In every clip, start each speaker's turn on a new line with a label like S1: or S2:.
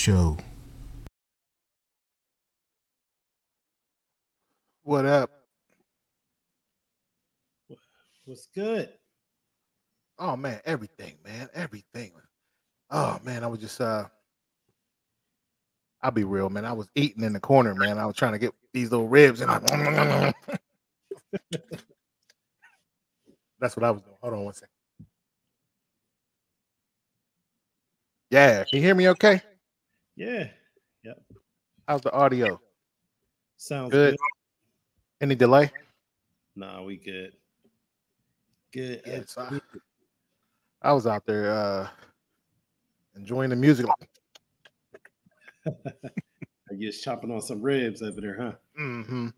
S1: Show.
S2: What up?
S3: What's good?
S2: Oh man, everything, man, everything. Oh man, I was just uh I'll be real, man. I was eating in the corner, man. I was trying to get these little ribs and I That's what I was doing. Hold on one second. Yeah, can you hear me okay?
S3: Yeah. Yep.
S2: How's the audio?
S3: Sounds
S2: Good.
S3: good.
S2: Any delay?
S3: Nah, we good. Good.
S2: Yeah, so I, I was out there uh enjoying the music.
S3: you just chopping on some ribs over there, huh?
S2: Mm-hmm.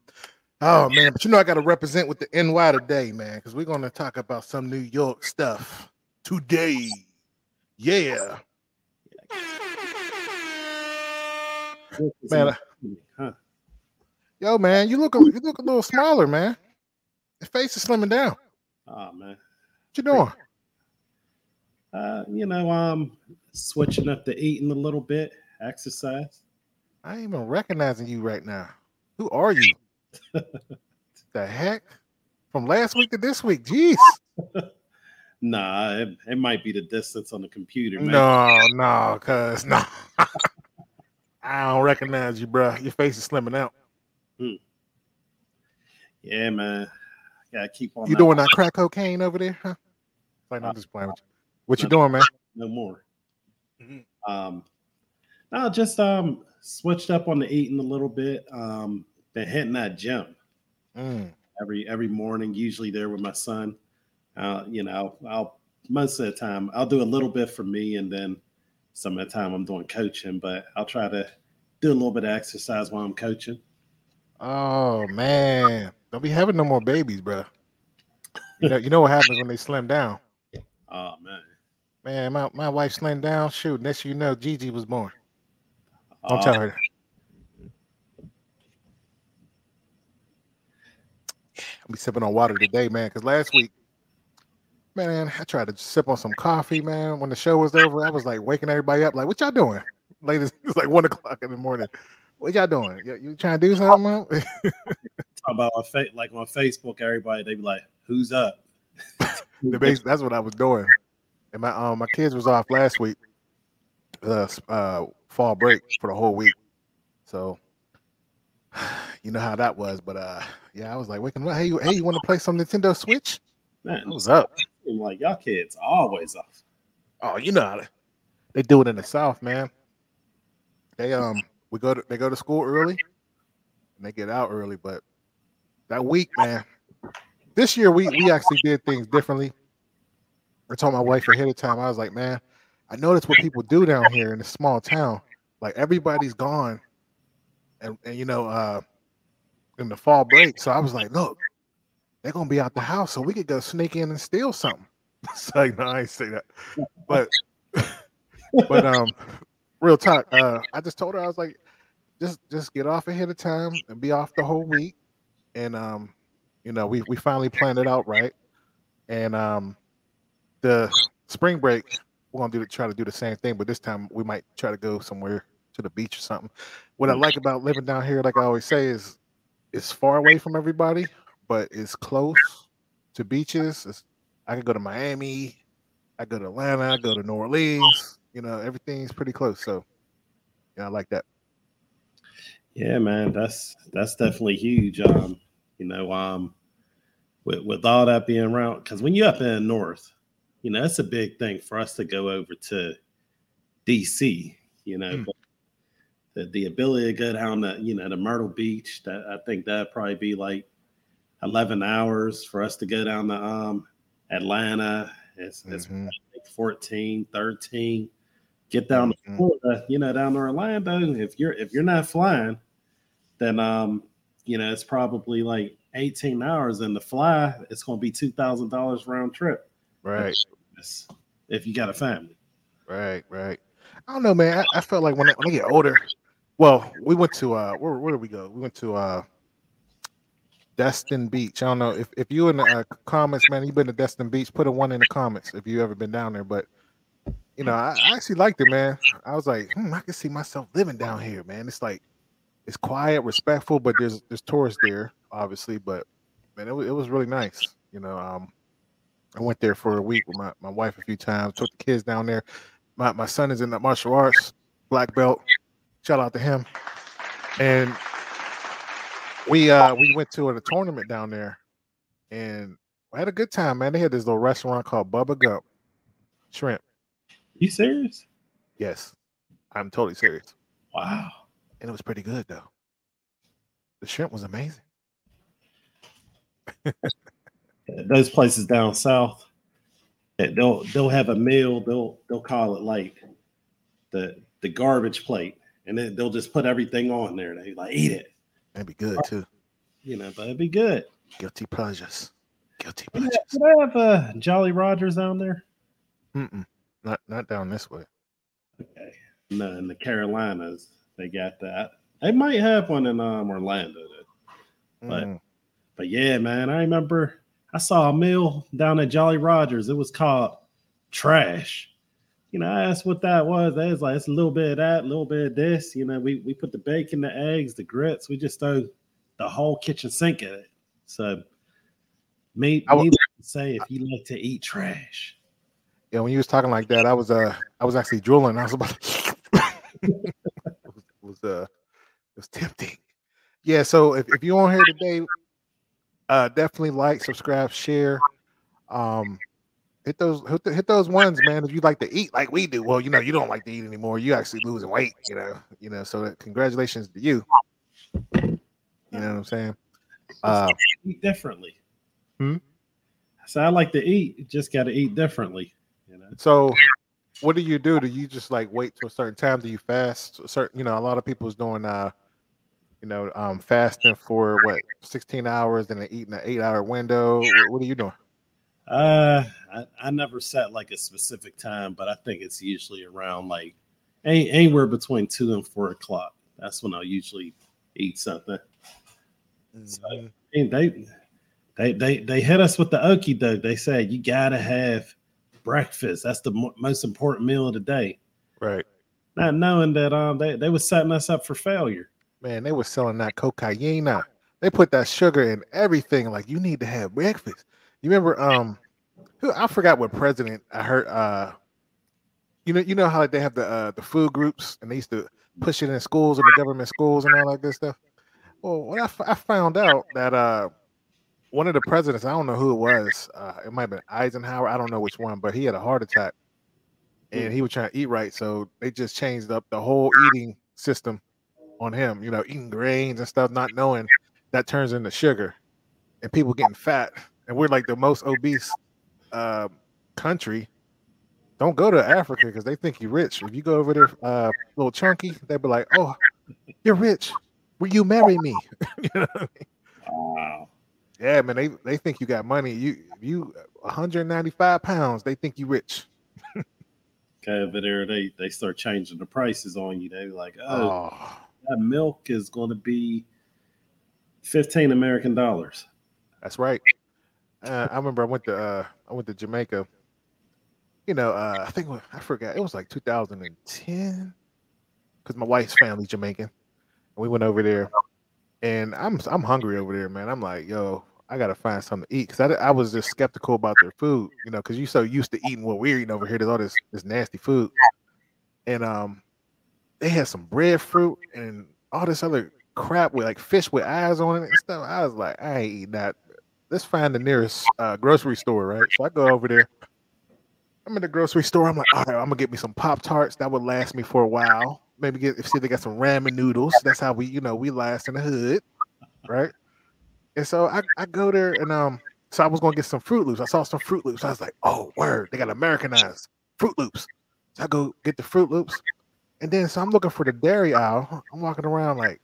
S2: Oh man, but you know I got to represent with the NY today, man, because we're gonna talk about some New York stuff today. Yeah, man. I-
S3: Huh?
S2: Yo, man, you look a, you look a little smaller, man. Your face is slimming down.
S3: Oh man.
S2: What you doing?
S3: Uh, you know, um, switching up the eating a little bit, exercise.
S2: I ain't even recognizing you right now. Who are you? the heck? From last week to this week? Jeez.
S3: Nah, it, it might be the distance on the computer, man.
S2: No, no, cuz no. I don't recognize you, bro. Your face is slimming out.
S3: Yeah, man. Gotta keep on.
S2: You doing that crack cocaine over there? Huh? Like, I'm just playing with you. What you doing, man?
S3: no more.
S2: Mhm.
S3: Um, no, just um switched up on the eating a little bit. Um, been hitting that gym
S2: Mm.
S3: every every morning. Usually there with my son. Uh, you know, I'll, I'll most of the time I'll do a little bit for me, and then some of the time I'm doing coaching. But I'll try to do a little bit of exercise while I'm coaching.
S2: Oh man, don't be having no more babies, bro. You know, you know what happens when they slim down.
S3: Oh man,
S2: Man, my, my wife slimmed down. Shoot, next you know, Gigi was born. Don't
S3: Uh,
S2: tell her. I'll be sipping on water today, man. Because last week, man, I tried to sip on some coffee, man. When the show was over, I was like waking everybody up, like, "What y'all doing?" Late as it's like one o'clock in the morning. What y'all doing? You, you trying to do something? man?"
S3: talk about on fa- like on Facebook, everybody they be like, "Who's up?"
S2: the base, that's what I was doing. And my um my kids was off last week, uh, uh fall break for the whole week. So you know how that was, but uh yeah, I was like waking up. Hey, you, hey, you want to play some Nintendo Switch?
S3: Man,
S2: was up.
S3: I'm like y'all kids always off.
S2: Oh, you know how to, they do it in the South, man. They um we go to they go to school early and they get out early, but that week, man, this year we we actually did things differently. I told my wife ahead of time, I was like, man, I noticed what people do down here in this small town. Like everybody's gone, and, and you know, uh in the fall break. So I was like, look, they're gonna be out the house, so we could go sneak in and steal something. It's like, no, I ain't say that. But but um real talk, uh I just told her I was like, just just get off ahead of time and be off the whole week. And um, you know, we we finally planned it out right. And um the spring break, we're gonna do the, try to do the same thing, but this time we might try to go somewhere to the beach or something. What I like about living down here, like I always say, is it's far away from everybody, but it's close to beaches. It's, I can go to Miami, I go to Atlanta, I go to New Orleans. You know, everything's pretty close. So, yeah, I like that.
S3: Yeah, man, that's that's definitely huge. Um, you know, um, with with all that being around, because when you're up in the north, you know, that's a big thing for us to go over to DC. You know,
S2: Mm.
S3: the the ability to go down to you know the Myrtle Beach, that I think that'd probably be like eleven hours for us to go down to um Atlanta. It's it's
S2: Mhm.
S3: like 14, 13. Get down
S2: Mhm.
S3: to Florida, you know, down to Orlando. If you're if you're not flying, then um, you know, it's probably like 18 hours and the fly, it's gonna be two thousand dollars round trip.
S2: Right,
S3: If you got a family.
S2: right, right. I don't know, man. I, I felt like when I, when I get older, well, we went to uh, where where did we go? We went to uh, Destin Beach. I don't know if, if you in the uh, comments, man, you've been to Destin Beach. Put a one in the comments if you ever been down there. But you know, I, I actually liked it, man. I was like, hmm, I can see myself living down here, man. It's like it's quiet, respectful, but there's there's tourists there, obviously. But man, it was, it was really nice. You know, um, I went there for a week with my, my wife a few times, took the kids down there. My my son is in the martial arts, black belt. Shout out to him. And we uh we went to a, tournament down there and I had a good time, man. They had this little restaurant called Bubba Gump Shrimp.
S3: You serious?
S2: Yes, I'm totally serious.
S3: Wow.
S2: And it was pretty good though. The shrimp was amazing.
S3: Those places down south, they'll they'll have a meal. They'll they'll call it like the the garbage plate, and then they'll just put everything on there. They like eat it.
S2: That'd be good too.
S3: You know, but it'd be good.
S2: Guilty pleasures. Guilty
S3: Did
S2: pleasures.
S3: I have uh, Jolly Rogers down there?
S2: Mm-mm. Not not down this way.
S3: Okay. No, in the Carolinas, they got that. They might have one in um, Orlando. Though. But-
S2: Mm.
S3: But yeah, man, I remember I saw a meal down at Jolly Rogers. It was called trash. You know, I asked what that was. They was like, it's a little bit of that, a little bit of this. You know, we we put the bacon, the eggs, the grits. We just throw the whole kitchen sink at it. So, me,
S2: I
S3: to say, if you like to eat trash,
S2: Yeah, when you was talking like that, I was uh I was actually drooling. I was about it was, it was uh it was tempting. Yeah, so if, if you're on here today, uh definitely like, subscribe, share. Um hit those hit, those ones, man. If you like to eat like we do, well, you know, you don't like to eat anymore. You actually losing weight, you know, you know. So that, congratulations to you. You know what I'm saying? Uh,
S3: eat differently.
S2: Hmm?
S3: So I like to eat. Just got to eat differently. You know.
S2: So, what do you do? Do you just like wait to a certain time? Do you fast? A certain, you know, a lot of people's doing, uh, you know, um, fasting for what, sixteen hours, and eating an eight-hour window. What, what are you doing?
S3: Uh, I, I never set like a specific time, but I think it's usually around like any, anywhere between two and four o'clock. That's when I'll usually eat something.
S2: Mhm.
S3: And they they they they hit us with the okie doke. They said you gotta have breakfast. That's the mo- most important meal of the day.
S2: Right,
S3: Not knowing that um they they was setting us up for failure.
S2: man. They were selling that cocaine. They put that sugar in everything. Like you need to have breakfast. You remember? Um, who I forgot what president I heard. Uh, you know, you know how they have the uh, the food groups, and they used to push it in schools and the government schools and all that good stuff. Well, when I, f- I found out that uh, one of the presidents, I don't know who it was, uh, it might have been Eisenhower, I don't know which one, but he had a heart attack and he was trying to eat right. So they just changed up the whole eating system on him, you know, eating grains and stuff, not knowing that turns into sugar and people getting fat. And we're like the most obese uh, country. Don't go to Africa because they think you're rich. If you go over there, uh, a little chunky, they'll be like, "Oh, you're rich. Will you marry me?" you know I mean?
S3: Wow.
S2: Yeah, man. They they think you got money. You you 195 pounds. They think you rich.
S3: Okay, over there, they they start changing the prices on you. They like, oh,
S2: Oh,
S3: that milk is going to be fifteen American dollars.
S2: that's right. Uh, I remember I went to uh, I went to Jamaica. You know, uh, I think I forgot. It was like 2010 because my wife's family's Jamaican. We went over there, and I'm I'm hungry over there, man. I'm like, yo, I gotta find something to eat because I, I was just skeptical about their food, you know, because you're so used to eating what we're eating over here. There's all this this nasty food, and um, they had some breadfruit and all this other crap with like fish with eyes on it and stuff. I was like, I ain't eating that. Let's find the nearest uh, grocery store, right? So I go over there. I'm in the grocery store. I'm like, all right, I'm gonna get me some Pop Tarts. That would last me for a while. Maybe get if see they got some ramen noodles. That's how we, you know, we last in the hood, right? And so I, I go there and um, so I was gonna get some Froot Loops. I saw some Froot Loops. I was like, oh word, they got Americanized Froot Loops. So I go get the Froot Loops, and then so I'm looking for the dairy aisle. I'm walking around like,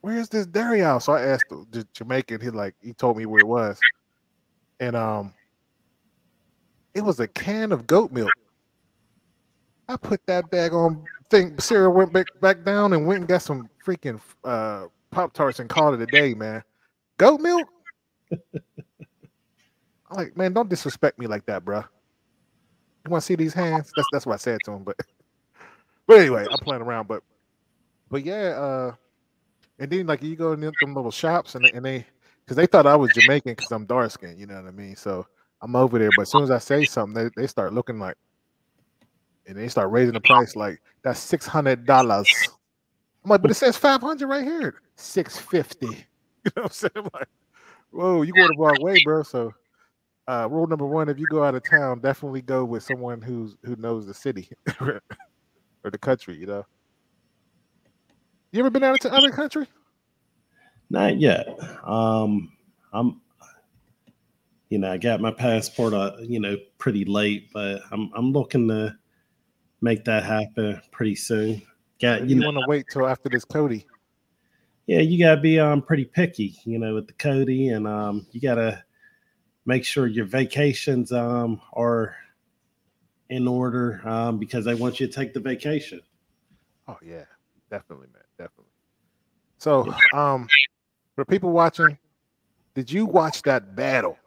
S2: where's this dairy aisle? So I asked the, the Jamaican. He like he told me where it was, and um, it was a can of goat milk. I put that bag on Think Sarah went back back down and went and got some freaking uh Pop Tarts and called it a day, man. Goat milk? I'm like, man, don't disrespect me like that, bro. You want to see these hands? That's that's what I said to him. But but anyway, I'm playing around. But but yeah, uh, and then like you go in them little shops and they, and they because they thought I was Jamaican because I'm dark skinned. You know what I mean? So I'm over there. But as soon as I say something, they, they start looking like, and they start raising the price like that's six hundred dollars. I'm like, but it says five hundred right here. Six fifty. You know what I'm saying? I'm like, whoa, you going the wrong way, bro. So uh, rule number one: if you go out of town, definitely go with someone who's who knows the city or the country. You know. You ever been out to other country?
S3: Not yet. Um, I'm, you know, I got my passport, uh, you know, pretty late, but I'm I'm looking to make that happen pretty soon. Got
S2: you, you know, want to wait till after this Cody?
S3: Yeah, you gotta be um pretty picky, you know, with the Cody, and um you gotta make sure your vacations um are in order um because they want you to take the vacation.
S2: Oh yeah, definitely, man. So um for people watching, did you watch that battle?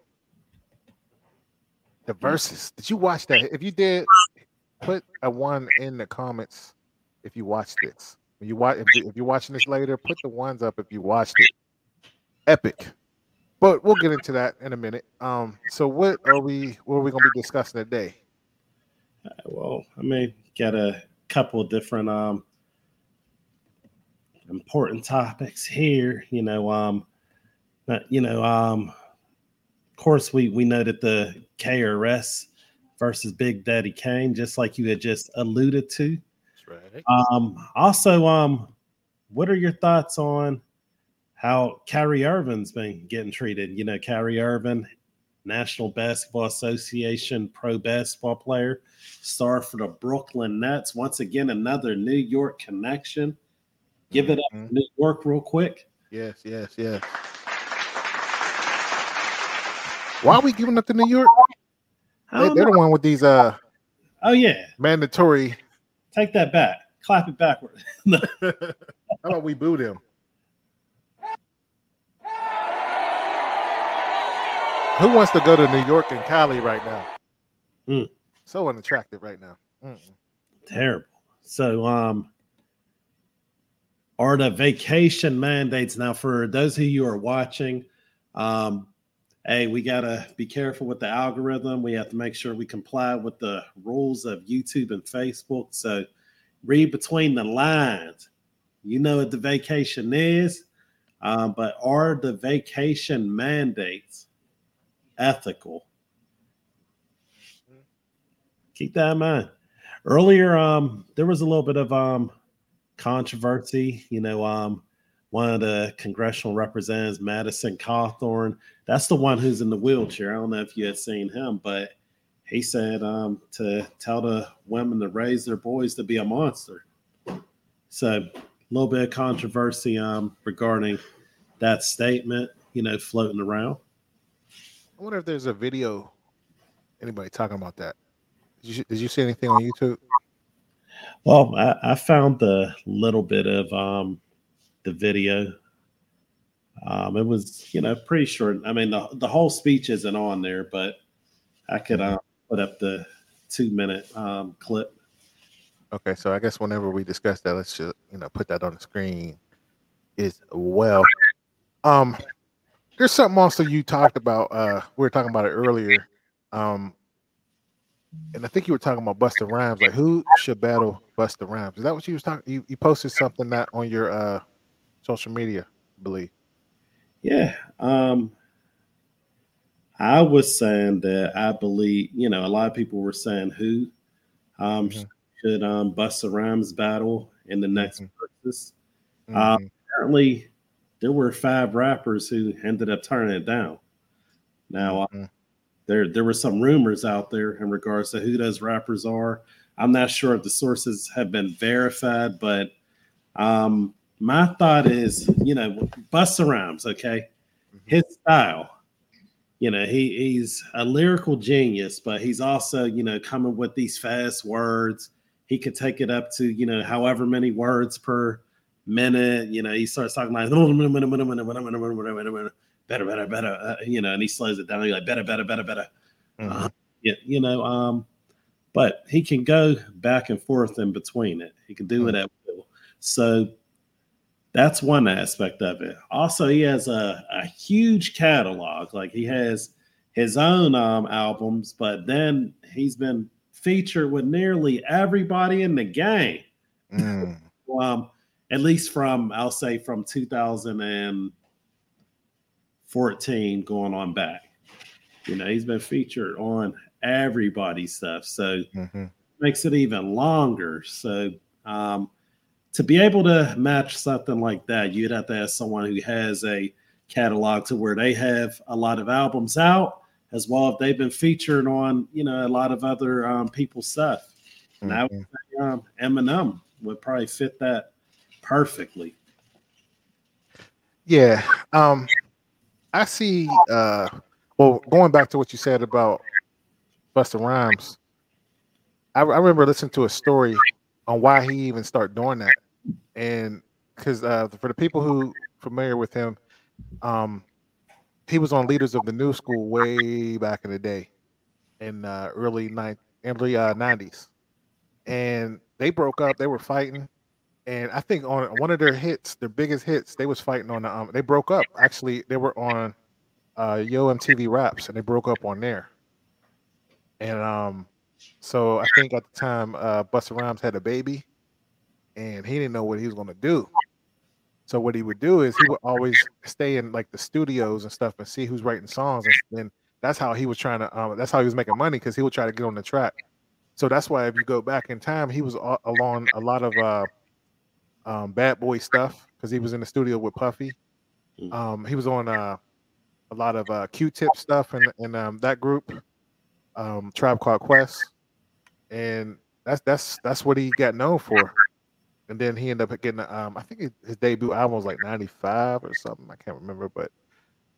S2: The verses. Did you watch that? If you did, put a one in the comments if you watched this. You watch, if, you're watching this later, put the ones up if you watched it. Epic. But we'll get into that in a minute. Um, so what are we what are we gonna be discussing today?
S3: Uh, well, I mean, got a couple different um important topics here. You know, um, but, you know, um, of course, we we know that the KRS versus Big Daddy Kane, just like you had just alluded to. That's right. Um, also, um, what are your thoughts on how Kyrie Irving's been getting treated? You know, Kyrie Irving, National Basketball Association pro basketball player, star for the Brooklyn Nets. Once again, another New York connection. Give it up mm-hmm. New York real quick.
S2: Yes, yes, yes. Why are we giving up to New York? They, are the one with these uh
S3: oh yeah
S2: mandatory.
S3: Take that back. Clap it backward.
S2: How about we boo them? Who wants to go to New York and Cali right now? Mm. So unattractive right now. Mm-mm.
S3: Terrible. So um are the vacation mandates. Now, for those of you who are watching, um, hey, we got to be careful with the algorithm. We have to make sure we comply with the rules of YouTube and Facebook. So read between the lines. You know what the vacation is, um, but are the vacation mandates ethical? Keep that in mind. Earlier, um, there was a little bit of um, controversy. You know, um, one of the congressional representatives, Madison Cawthorn, that's the one who's in the wheelchair. I don't know if you had seen him, but he said um, to tell the women to raise their boys to be a monster. So a little bit of controversy um, regarding that statement, you know, floating around.
S2: I wonder if there's a video, anybody talking about that. Did you, did you see anything on YouTube?
S3: Well, I, I found the little bit of um, the video. Um, it was, you know, pretty short. I mean, the, the whole speech isn't on there, but I could uh, put up the two minute um, clip.
S2: Okay, so I guess whenever we discuss that, let's just you know put that on the screen as well. Um, there's something also you talked about. Uh, we were talking about it earlier. Um, and I think you were talking about Busta Rhymes. Like, who should battle Busta Rhymes? Is that what you was talking? You, you posted something that on your uh, social media, I believe.
S3: Yeah. Um, I was saying that I believe, you know, a lot of people were saying who um, mm-hmm. should um, Busta Rhymes battle in the next mm-hmm. versus. Uh, mm-hmm. Uh, apparently, there were five rappers who ended up turning it down. Now, mm-hmm there there were some rumors out there in regards to who those rappers are. I'm not sure if the sources have been verified, but um, my thought is, you know, Busta Rhymes, okay, mm-hmm. his style, you know, he he's a lyrical genius, but he's also, you know, coming with these fast words. He could take it up to, you know, however many words per minute. You know, he starts talking like better, better, better, uh, you know, and he slows it down. He's like, better, better, better, better. Mm-hmm. Uh, yeah, you know, um, but he can go back and forth in between it. He can do it at will. So that's one aspect of it. Also, he has a, a huge catalog. Like he has his own um, albums, but then he's been featured with nearly everybody in the game. Mm. um, at least from I'll say from 2014 going on back. You know, he's been featured on everybody's stuff, so mm-hmm. makes it even longer. So um, to be able to match something like that, you'd have to ask someone who has a catalog to where they have a lot of albums out as well if they've been featured on you know a lot of other um, people's stuff. Mm-hmm. Now um, Eminem would probably fit that perfectly.
S2: Yeah, um, I see. Uh, well, going back to what you said about Busta Rhymes, I, I remember listening to a story on why he even started doing that, and because uh, for the people who familiar with him, um, he was on Leaders of the New School way back in the day, in uh, early nine early uh, 90s, and they broke up. They were fighting, and I think on one of their hits, their biggest hits, they was fighting on the. Um, they broke up. Actually, they were on uh, Yo MTV Raps, and they broke up on there. And um, so I think at the time, uh, Busta Rhymes had a baby, and he didn't know what he was going to do. So what he would do is he would always stay in like the studios and stuff and see who's writing songs, and then that's how he was trying to. Um, that's how he was making money because he would try to get on the track. So that's why if you go back in time, he was along a lot of uh, um, Bad Boy stuff because he was in the studio with Puffy. Mm. Um, he was on uh, a lot of uh, Q-Tip stuff and and um, that group, um, Tribe Called Quest, and that's that's that's what he got known for and then he ended up getting um I think his debut album was like '95 or something. I can't remember, but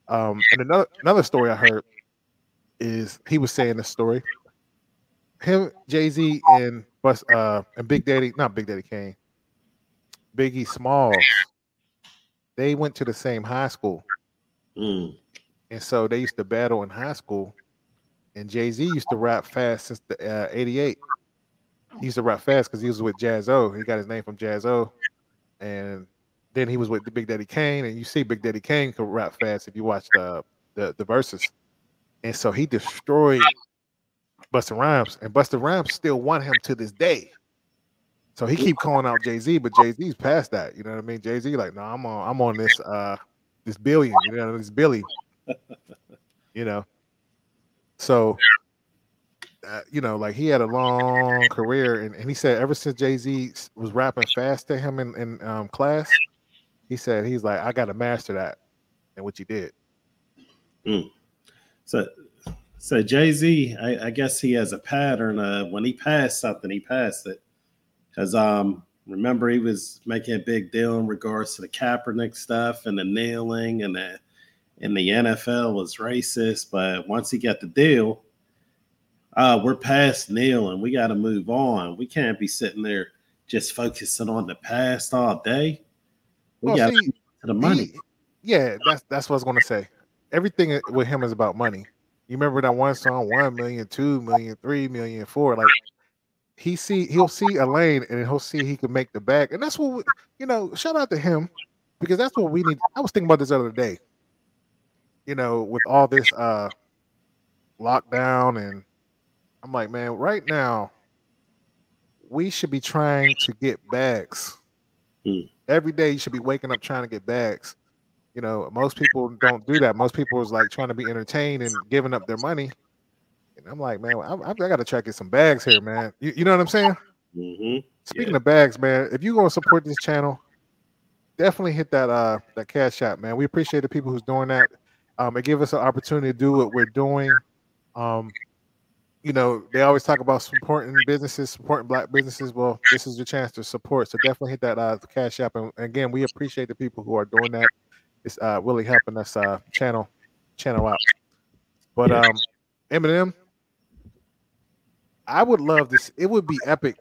S2: um and another another story I heard is he was saying this story. Him, Jay Z, and Bus uh and Big Daddy, not Big Daddy Kane, Biggie Smalls, they went to the same high school, mm. and so they used to battle in high school. And Jay Z used to rap fast since the uh, '88 he used to rap fast because he was with Jaz-O. He got his name from Jaz-O, and then he was with the Big Daddy Kane. And you see Big Daddy Kane could rap fast if you watch the the, the verses. And so he destroyed Busta Rhymes, and Busta Rhymes still want him to this day. So he keep calling out Jay Z, but Jay Z's past that. You know what I mean? Jay Z like, no, I'm on, I'm on this, uh, this billion. You know, this Billy. you know. So uh, you know, like he had a long career, and, and he said ever since Jay Z was rapping fast to him in, in um, class, he said he's like, I got to master that, and what he did.
S3: Mm. So, so Jay Z, I, I, guess he has a pattern. of when he passed something, he passed it, because um, remember he was making a big deal in regards to the Kaepernick stuff and the kneeling, and the and the NFL was racist, but once he got the deal uh, we're past kneeling. we got to move on. We can't be sitting there just focusing on the past all day. We well, got to the money. He,
S2: yeah, that's that's what I was going to say. Everything with him is about money. You remember that one song, one million, two million, three million, four. Like he see, he'll see a lane and he'll see he can make the bag, and that's what we, you know. Shout out to him because that's what we need. I was thinking about this other day. You know, with all this uh lockdown and I'm like, man, right now, we should be trying to get bags. Hmm. Every day, you should be waking up trying to get bags. You know, most people don't do that. Most people is like trying to be entertained and giving up their money. And I'm like, man, I, I got to try to get some bags here, man. You, you know what I'm saying? Mm-hmm. Speaking yeah. of bags, man, if you're going to support this channel, definitely hit that uh that cash app, man. We appreciate the people who's doing that. Um, it gives us an opportunity to do what we're doing. Um, you know, they always talk about supporting businesses, supporting black businesses. Well, this is your chance to support. So definitely hit that uh, cash app. And again, we appreciate the people who are doing that. It's uh, really helping us uh, channel channel out. But um, Eminem, I would love this. It would be epic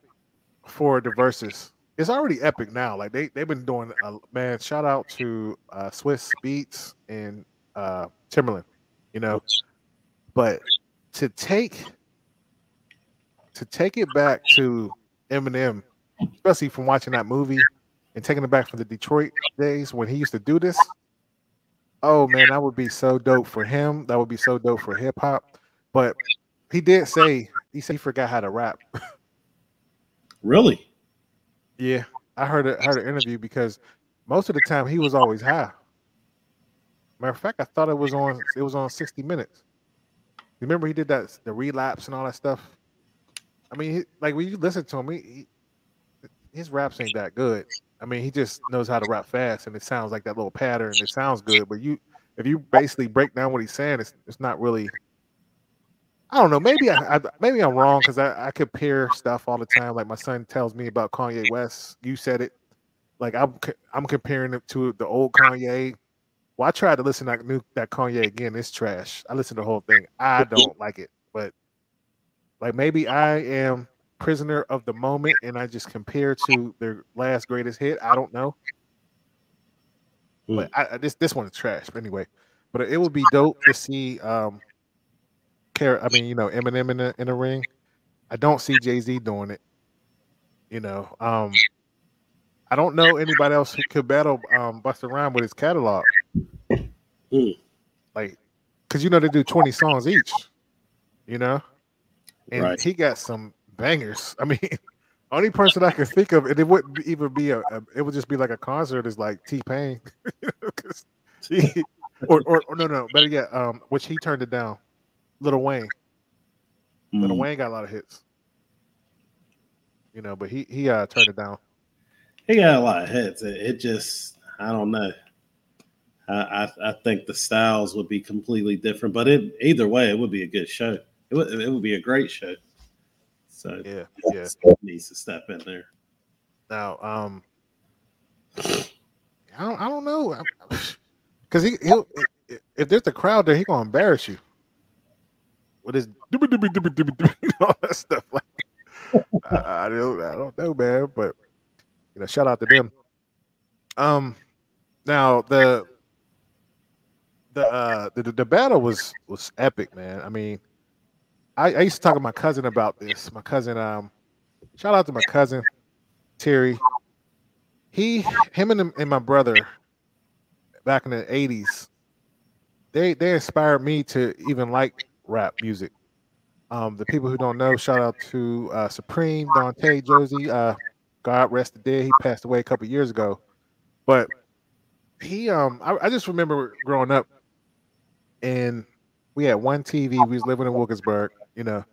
S2: for the verses. It's already epic now. Like they they've been doing. A, man, shout out to uh, Swizz Beatz and uh, Timbaland. You know, but to take to take it back to Eminem, especially from watching that movie and taking it back from the Detroit days when he used to do this. Oh man, that would be so dope for him. That would be so dope for hip hop. But he did say he said he forgot how to rap.
S3: Really?
S2: yeah, I heard a, heard an interview because most of the time he was always high. Matter of fact, I thought it was on it was on 60 Minutes. Remember he did that the relapse and all that stuff. I mean, he, like when you listen to him, he, he his raps ain't that good. I mean, he just knows how to rap fast, and it sounds like that little pattern. It sounds good, but you if you basically break down what he's saying, it's it's not really. I don't know. Maybe I, I maybe I'm wrong because I, I compare stuff all the time. Like my son tells me about Kanye West. You said it. Like I'm I'm comparing it to the old Kanye. Well, I tried to listen to that new that Kanye again. It's trash. I listened to the whole thing. I don't like it, but like maybe I am prisoner of the moment and I just compare to their last greatest hit. I don't know. But I, I- this this one is trash. But anyway, but it would be dope to see um Car- I mean, you know, Eminem in a, in the ring. I don't see Jay-Z doing it. You know, um I don't know anybody else who could battle um Busta Rhymes with his catalog.
S3: Hmm.
S2: Like cuz you know they do 20 songs each. You know? And
S3: Right.
S2: he got some bangers. I mean, only person I can think of, and it wouldn't even be a, a- it would just be like a concert is like T Pain, or, or or no no better yet, um, which he turned it down. Lil Wayne, Little
S3: Mm.
S2: Wayne got a lot of hits, you know, but he he uh turned it down.
S3: He got a lot of hits. It, it just, I don't know. I, I I think the styles would be completely different, but it either way, it would be a good show. It would it would be a great show. So
S2: Yeah, yeah.
S3: Steph needs to step in there.
S2: Now, um, I don't I don't know, because he he'll if there's a crowd there, he gonna embarrass you with his all that stuff. Like, I, I don't I don't know, man, but you know, shout out to them. Um, now the the uh the, the battle was was epic, man. I mean, I, I used to talk to my cousin about this. My cousin, um, shout out to my cousin Terry. He, him, and, and my brother back in the '80s, they they inspired me to even like rap music. Um, the people who don't know, shout out to uh, Supreme, Dante, Josie. Uh, God rest the dead. He passed away a couple years ago, but he, um, I, I just remember growing up, and we had one TV. We was living in Wilkinsburg, you know,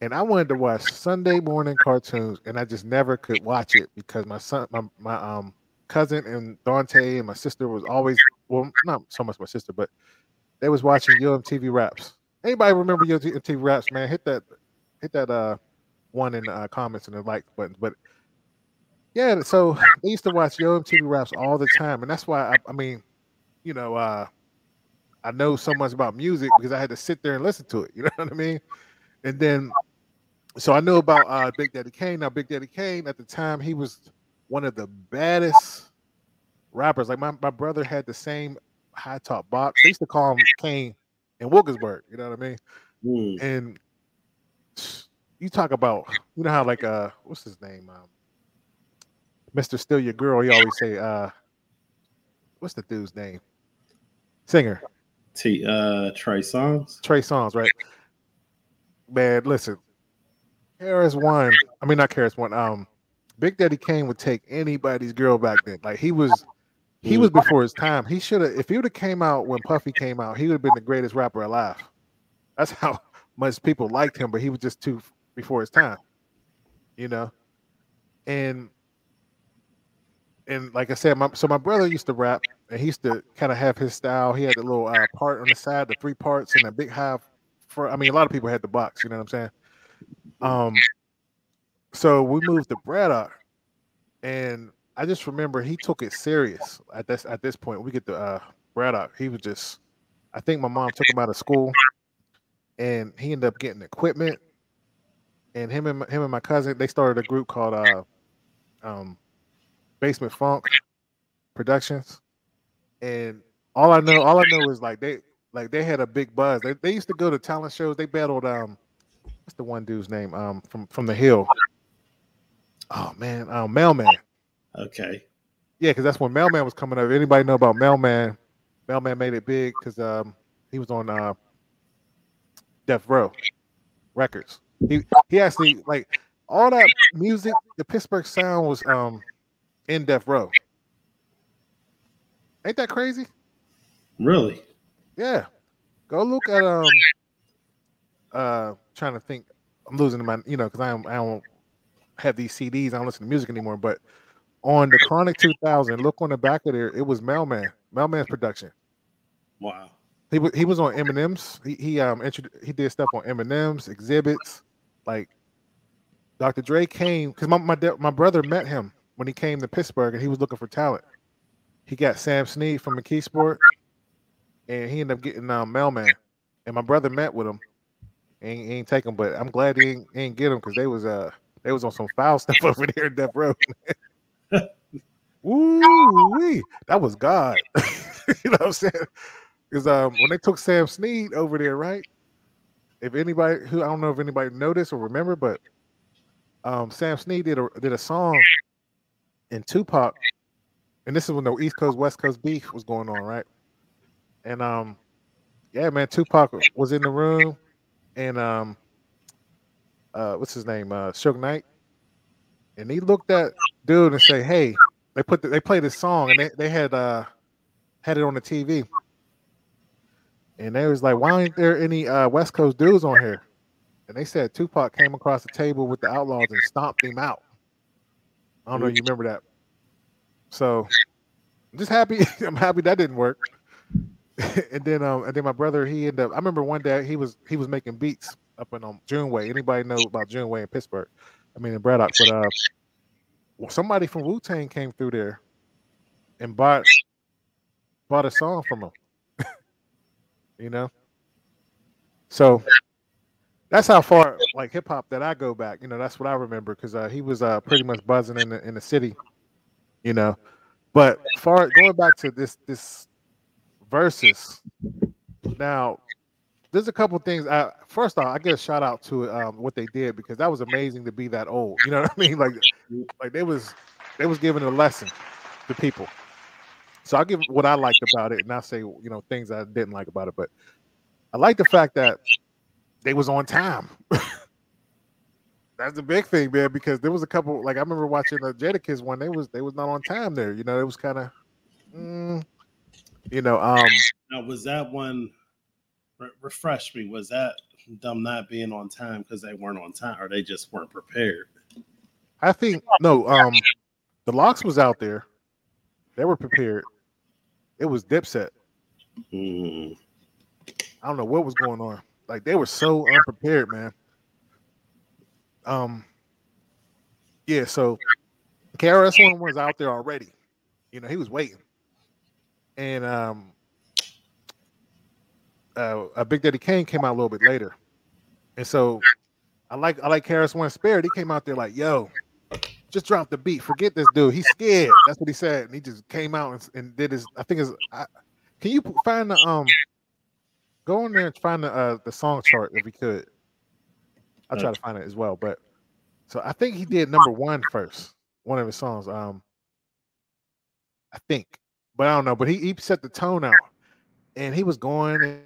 S2: and I wanted to watch Sunday morning cartoons, and I just never could watch it because my son, my my um cousin and Dante and my sister was always well, not so much my sister, but they was watching Yo MTV raps. Anybody remember Yo MTV raps? Man, hit that, hit that uh one in the uh, comments and the like buttons. But yeah, so I used to watch Yo MTV raps all the time, and that's why I, I mean, you know, uh I know so much about music because I had to sit there and listen to it. You know what I mean? And then, so I knew about uh, Big Daddy Kane. Now, Big Daddy Kane at the time he was one of the baddest rappers. Like my, my brother had the same high top box. They used to call him Kane in Wilkinsburg. You know what I mean?
S3: Mm.
S2: And you talk about you know how like uh what's his name um Mr. Still Your Girl. He always say uh what's the dude's name? Singer.
S3: T uh Trey Songz.
S2: Trey Songz, right? Man, listen, KRS One. I mean, not KRS One. Um, Big Daddy Kane would take anybody's girl back then. Like he was, he was before his time. He should have. If he would have came out when Puffy came out, he would have been the greatest rapper alive. That's how much people liked him, but he was just too before his time. You know, and and like I said, my so my brother used to rap, and he used to kind of have his style. He had the little uh, part on the side, the three parts, and a big half. For I mean, a lot of people had the box. You know what I'm saying? Um, so we moved to Braddock, and I just remember he took it serious at this at this point. We get to uh, Braddock, he was just. I think my mom took him out of school, and he ended up getting equipment. And him and him and my cousin, they started a group called uh, um, Basement Funk Productions, and all I know, all I know is like they like they had a big buzz. They, they used to go to talent shows. They battled um, what's the one dude's name? Um, from from the Hill. Oh man, um, Mel-Man.
S3: Okay.
S2: Yeah, because that's when Mel-Man was coming up. Anybody know about Mel-Man? Mel-Man made it big because um he was on uh Death Row Records. He he actually like all that music. The Pittsburgh sound was um in Death Row. Ain't that crazy?
S3: Really?
S2: Yeah. Go look at um uh trying to think. I'm losing my you know because I I don't have these CDs. I don't listen to music anymore. But on the Chronic 2000, look on the back of there. It was Mel-Man. Mel-Man's production.
S3: Wow.
S2: He was he was on Eminem's. He he um he did stuff on Eminem's exhibits. Like Dr. Dre came because my my da- my brother met him when he came to Pittsburgh and he was looking for talent. He got Sam Sneed from McKeesport, and he ended up getting um, Mel-Man. And my brother met with him. And he ain't take him, but I'm glad he ain't, he ain't get him because they was uh they was on some foul stuff over there in Death Row. Woo wee, that was God. you know what I'm saying? Because um, when they took Sam Sneed over there, right? If anybody who I don't know if anybody noticed or remember, but um, Sam Sneed did a did a song in Tupac, and this is when the East Coast West Coast beef was going on, right? And um, yeah, man, Tupac was in the room, and um, uh, what's his name, uh, Suge Knight, and he looked at dude and say, "Hey," they put the, they played this song, and they they had uh had it on the TV. And they was like, why aren't there any uh, West Coast dudes on here? And they said Tupac came across the table with the Outlaws and stomped him out. I don't know you remember that. So I'm just happy. I'm happy that didn't work. and then um and then my brother he ended up I remember one day he was he was making beats up in um Juneway. Anybody know about Juneway in Pittsburgh? I mean in Braddock, but uh somebody from Wu Tang came through there and bought bought a song from him you know. So that's how far like hip hop that I go back. You know, that's what I remember because uh, he was uh, pretty much buzzing in the in the city, you know. But far going back to this this versus now, there's a couple things. I first off, I get a shout out to um, what they did because that was amazing to be that old. You know what I mean? Like like they was they was giving a lesson to people. So I'll give what I liked about it, and I'll say you know things I didn't like about it. But I like the fact that they was on time. That's the big thing, man. Because there was a couple, like I remember watching the Jadakiss one. They was they was not on time there. You know, it was kind of, mm, you know. um
S3: Now, was that one? Re- refresh me. Was that them not being on time because they weren't on time, or they just weren't prepared?
S2: I think no. Um, the LOX was out there. They were prepared. It was Dipset.
S3: Mm.
S2: I don't know what was going on. Like they were so unprepared, man. Um, yeah. So KRS One was out there already. You know, he was waiting, and um, uh, a Big Daddy Kane came out a little bit later, and so I like I like KRS One Spirit. He came out there like, "Yo, just drop the beat. Forget this dude. He's scared." That's what he said, and he just came out and, and did his. I think is. Can you find the um? Go in there and find the uh, the song chart if you could. I'll try to find it as well. But so I think he did number one first, one of his songs. Um, I think, but I don't know. But he, he set the tone out, and he was going.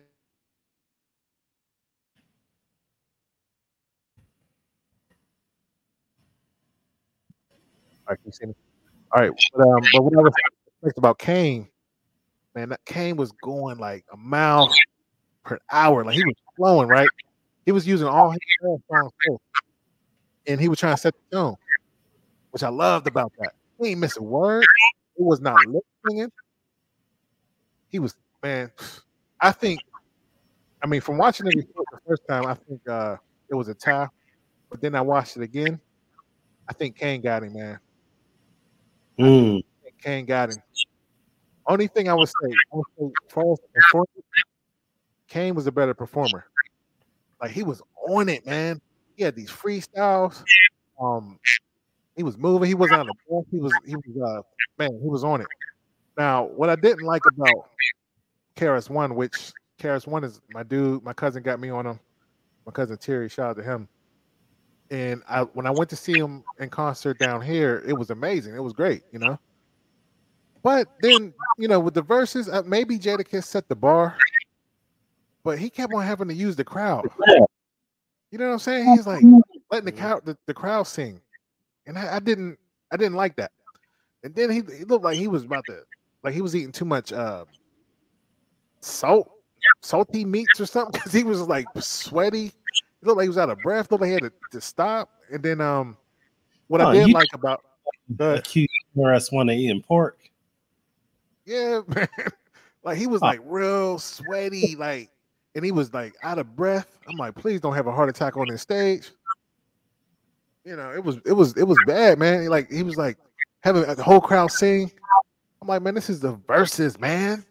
S2: All right? All right, but, um, but what I was about Kane, man, that Kane was going like a mile per hour, like he was flowing, right? He was using all his songs, and he was trying to set the tone, which I loved about that. He ain't a word. He was not lip singing. He was man. I think. I mean, from watching it the first time, I think uh, it was a tie. But then I watched it again. I think Kane got him, man.
S3: Mm.
S2: Kane got him. Only thing I would say, I would say first and foremost, Kane was a better performer. Like he was on it, man. He had these freestyles. Um, he was moving. He wasn't on the ball. He was. He was. Uh, man, he was on it. Now, what I didn't like about KRS One, which KRS One is my dude. My cousin got me on him. My cousin Terry, shout out to him. And I when I went to see him in concert down here, it was amazing. It was great, you know. But then, you know, with the verses, uh, maybe Jadakiss set the bar, but he kept on having to use the crowd. You know what I'm saying? He's like letting the crowd the, the crowd sing, and I, I didn't I didn't like that. And then he, he looked like he was about to like he was eating too much uh salt salty meats or something because he was like sweaty. He looked like he was out of breath. Looked like he had to, to stop. And then um, what
S3: Oh,
S2: I did like about the
S3: us one of eating pork.
S2: yeah, man, like he was
S3: Oh.
S2: like real sweaty, like, and he was like out of breath. I'm like, please don't have a heart attack on this stage. You know, it was it was it was bad, man. Like he was like having the whole crowd sing. I'm like, man, this is the verses, man.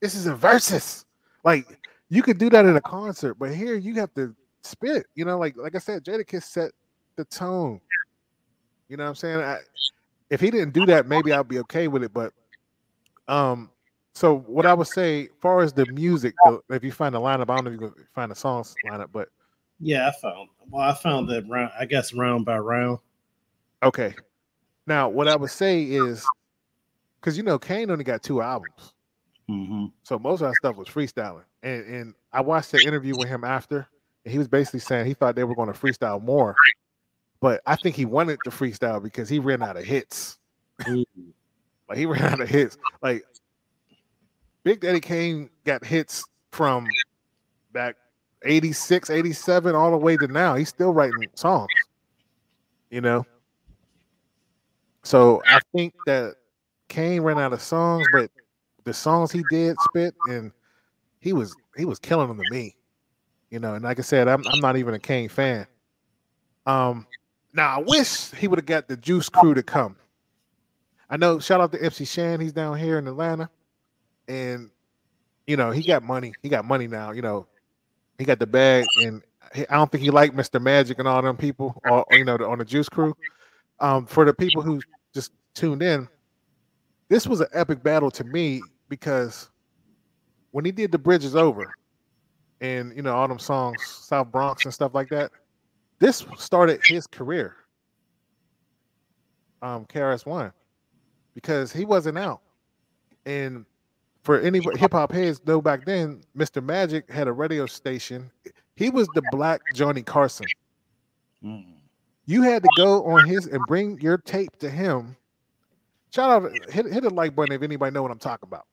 S2: This is a verses. Like you could do that in a concert, but here you have to spit. You know, like like I said, Jadakiss set the tone. You know what I'm saying? I, if he didn't do that, maybe I'd be okay with it. But um, so what I would say, far as the music, though, if you find a lineup, I don't know if you can find a songs lineup, but
S3: Yeah, I found. Well, I found that round. I guess round by round.
S2: okay. Now, what I would say is, because you know, Kane only got two albums.
S3: Mm-hmm.
S2: So most of that stuff was freestyling. And and I watched the interview with him after, he was basically saying he thought they were going to freestyle more. But I think he wanted to freestyle because he ran out of hits. Mm. Like he ran out of hits. Like Big Daddy Kane got hits from back 86, 87, all the way to now. He's still writing songs. You know? So I think that Kane ran out of songs, but the songs he did spit and he was he was killing them to me. You know, and like I said, I'm I'm not even a Kane fan. Um now I wish he would have got the Juice Crew to come. I know. Shout out to MC Shan. He's down here in Atlanta, and you know he got money. He got money now. You know, he got the bag, and I don't think he liked Mr. Magic and all them people, or you know, on the Juice Crew. Um, for the people who just tuned in, this was an epic battle to me because when he did the Bridge Is Over, and you know all them songs, South Bronx and stuff like that, this started his career. Um, KRS One because he wasn't out. And for any hip hop heads though back then, Mr. Magic had a radio station. He was the black Johnny Carson.
S3: Mm.
S2: You had to go on his and bring your tape to him. Shout out, hit, hit the like button if anybody know what I'm talking about.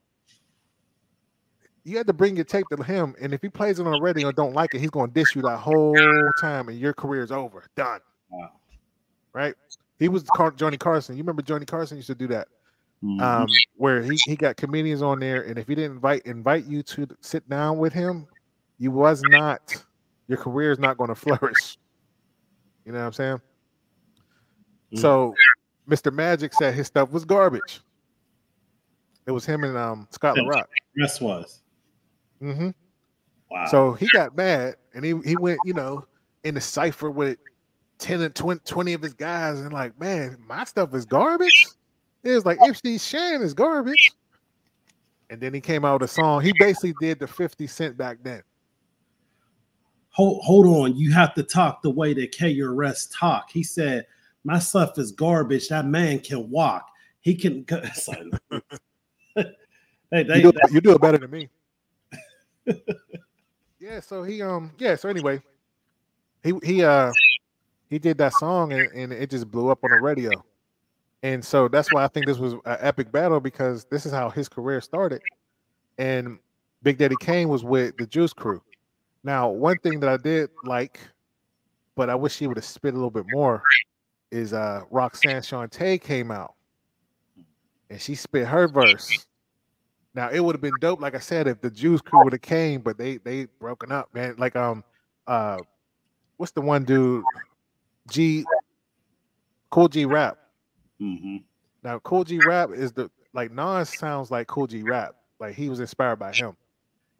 S2: You had to bring your tape to him, and if he plays it on the radio and don't like it, he's going to dish you that whole time, and your career's over, done.
S3: Wow.
S2: Right? He was Car- Johnny Carson. You remember Johnny Carson used to do that.
S3: Mhm.
S2: um, where he, he got comedians on there, and if he didn't invite invite you to sit down with him, you was not your career is not going to flourish. You know what I'm saying?
S3: Mm.
S2: So, Mr. Magic said his stuff was garbage. It was him and um, Scott La Rock.
S3: Yes, was.
S2: Hmm
S3: Wow.
S2: So he got mad, and he he went, you know, in the cipher with ten and 20, 20 of his guys, and like, man, my stuff is garbage. It was like MC Shan is garbage. And then he came out with a song. He basically did the 50 Cent back then.
S3: hold hold on. You have to talk the way that KRS talk. He said, "My stuff is garbage. That man can walk. He can." Go. Like, they, they,
S2: You do, you do it better than me. yeah, so he um yeah, so anyway, he he uh he did that song and, and it just blew up on the radio. And so that's why I think this was an epic battle because this is how his career started. And Big Daddy Kane was with the Juice Crew. Now, one thing that I did like, but I wish he would have spit a little bit more, is uh Roxanne Shante came out and she spit her verse. Now it would have been dope, like I said, if the Juice Crew would have came, but they they broken up, man. Like um uh what's the one dude? G Kool G Rap.
S3: Mhm.
S2: Now, Kool G Rap is the like Nas sounds like Kool G Rap. Like he was inspired by him.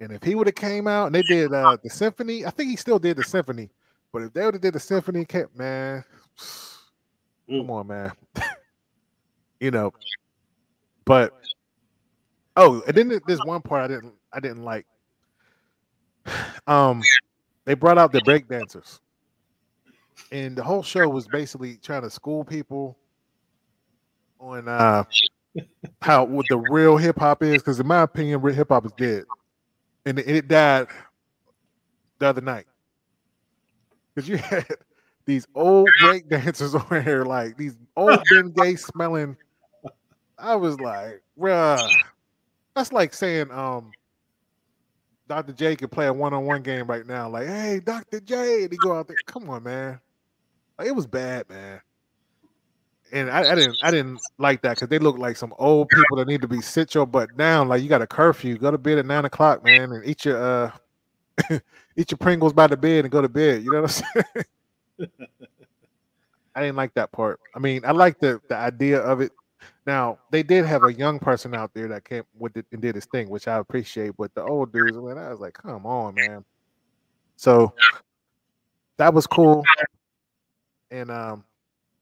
S2: And if he would have came out and they did uh the symphony, I think he still did the symphony. But if they would have did the symphony, kept man, come on, man. you know. But oh, and then there's one part I didn't I didn't like. Um they brought out the break dancers. and the whole show was basically trying to school people on uh how what the real hip hop is. Because in my opinion, real hip hop is dead, and it, it died the other night. Because you had these old break dancers over here, like these old Bengay smelling. I was like, bruh, that's like saying um Dr. J could play a one-on-one game right now. Like, hey, Dr. J, and he go out there. Come on, man. Like, it was bad, man. And I, I didn't I didn't like that because they look like some old people that need to be sit your butt down. Like you got a curfew. Go to bed at nine o'clock, man, and eat your uh eat your Pringles by the bed and go to bed. You know what I'm saying? I didn't like that part. I mean, I like the the idea of it. Now they did have a young person out there that came with it and did his thing, which I appreciate. But the old dudes, man, I was like, come on, man. So that was cool, and um,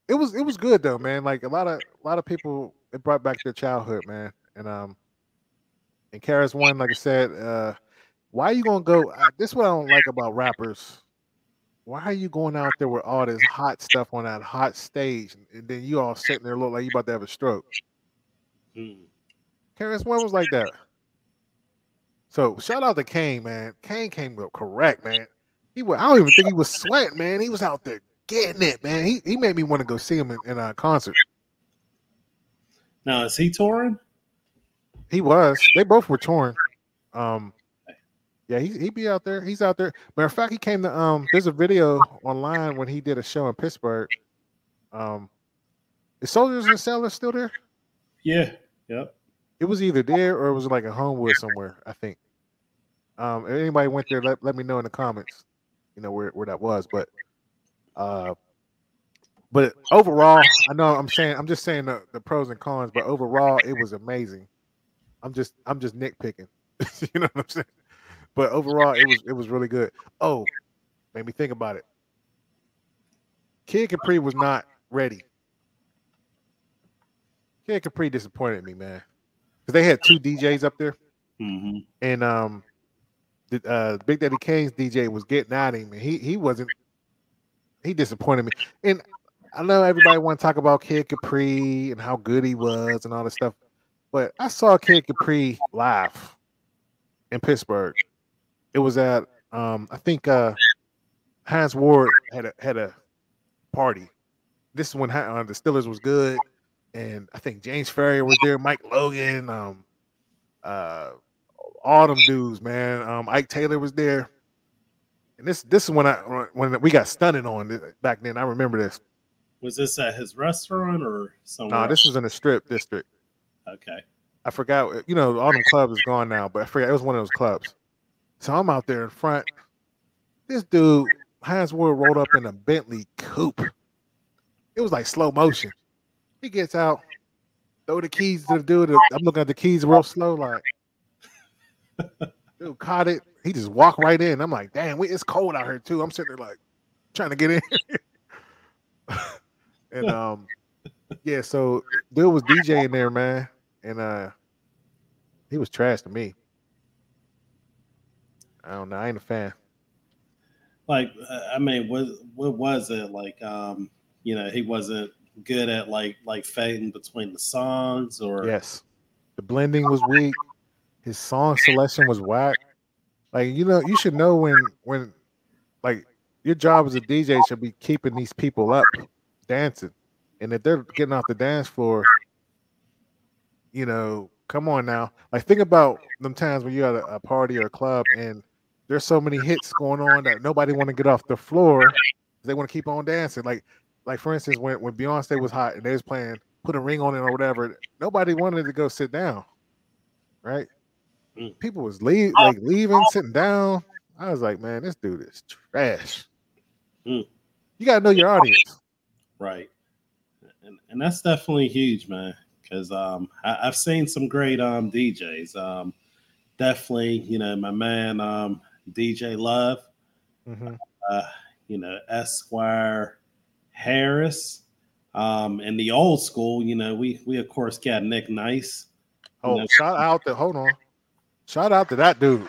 S2: it was it was good though, man. Like a lot of a lot of people, it brought back their childhood, man. And um, and KRS One, like I said, uh, why are you gonna go? This is what I don't like about rappers. Why are you going out there with all this hot stuff on that hot stage, and then you all sitting there look like you about to have a stroke?
S3: Mm.
S2: KRS One was like that. So shout out to Kane, man. Kane came up correct, man. He was, I don't even think he was sweating, man. He was out there getting it, man. He he made me want to go see him in, in a concert.
S3: Now is he touring?
S2: He was. They both were touring. Um, yeah, he he be out there. He's out there. Matter of fact, he came to um. There's a video online when he did a show in Pittsburgh. Um, is Soldiers and Sailors still there?
S3: Yeah. Yep.
S2: It was either there or it was like a Homewood somewhere. I think. Um, if anybody went there, let, let me know in the comments. You know where, where that was, but uh, but overall, I know I'm saying I'm just saying the, the pros and cons, but overall, it was amazing. I'm just I'm just nitpicking. you know what I'm saying? But overall, it was it was really good. Oh, made me think about it. Kid Capri was not ready. Kid Capri disappointed me, man, because they had two DJs up there,
S3: Mm-hmm.
S2: and um, the, uh, Big Daddy Kane's DJ was getting at him, and he he wasn't. He disappointed me, and I know everybody want to talk about Kid Capri and how good he was and all this stuff, but I saw Kid Capri live in Pittsburgh. It was at um, I think uh, Hines Ward had a had a party. This is when uh, the Steelers was good, and I think James Farrior was there, Mike Logan, um, uh, all them dudes, man. Um, Ike Taylor was there, and this this is when I when we got stunning on back then. I remember this.
S3: Was this at his restaurant or somewhere?
S2: No, this was in the Strip district.
S3: okay.
S2: I forgot. You know, all them clubs is gone now, but I forgot it was one of those clubs. So I'm out there in front. This dude, Hines Ward, rolled up in a Bentley coupe. It was like slow motion. He gets out, throw the keys to the dude. I'm looking at the keys real slow, like dude caught it. He just walked right in. I'm like, damn, it's cold out here too. I'm sitting there like trying to get in. and um, yeah, so dude was DJing there, man, and uh, he was trash to me. I don't know. I ain't a fan.
S3: Like, I mean, what what was it like? Um, you know, he wasn't good at like like fading between the songs, or
S2: Yes, the blending was weak. His song selection was whack. Like you know, you should know when when like your job as a DJ should be keeping these people up dancing, and if they're getting off the dance floor, you know, come on now. Like think about them times when you're at a, a party or a club and there's so many hits going on that nobody want to get off the floor. They want to keep on dancing. Like like for instance, when when Beyonce was hot and they was playing "Put a Ring on It" or whatever, nobody wanted to go sit down, right?
S3: Mm.
S2: People was leave like leaving, sitting down. I was like, man, this dude is trash.
S3: Mm.
S2: You gotta know your audience.
S3: right? And and that's definitely huge, man. Because um, I, I've seen some great um DJs. Um, definitely, you know, my man um DJ Love.
S2: Mhm.
S3: uh, you know, Esquire Harris. Um, and the old school, you know, we we of course got Nick Nice.
S2: Oh,
S3: No.
S2: shout out to hold on. Shout out to that dude.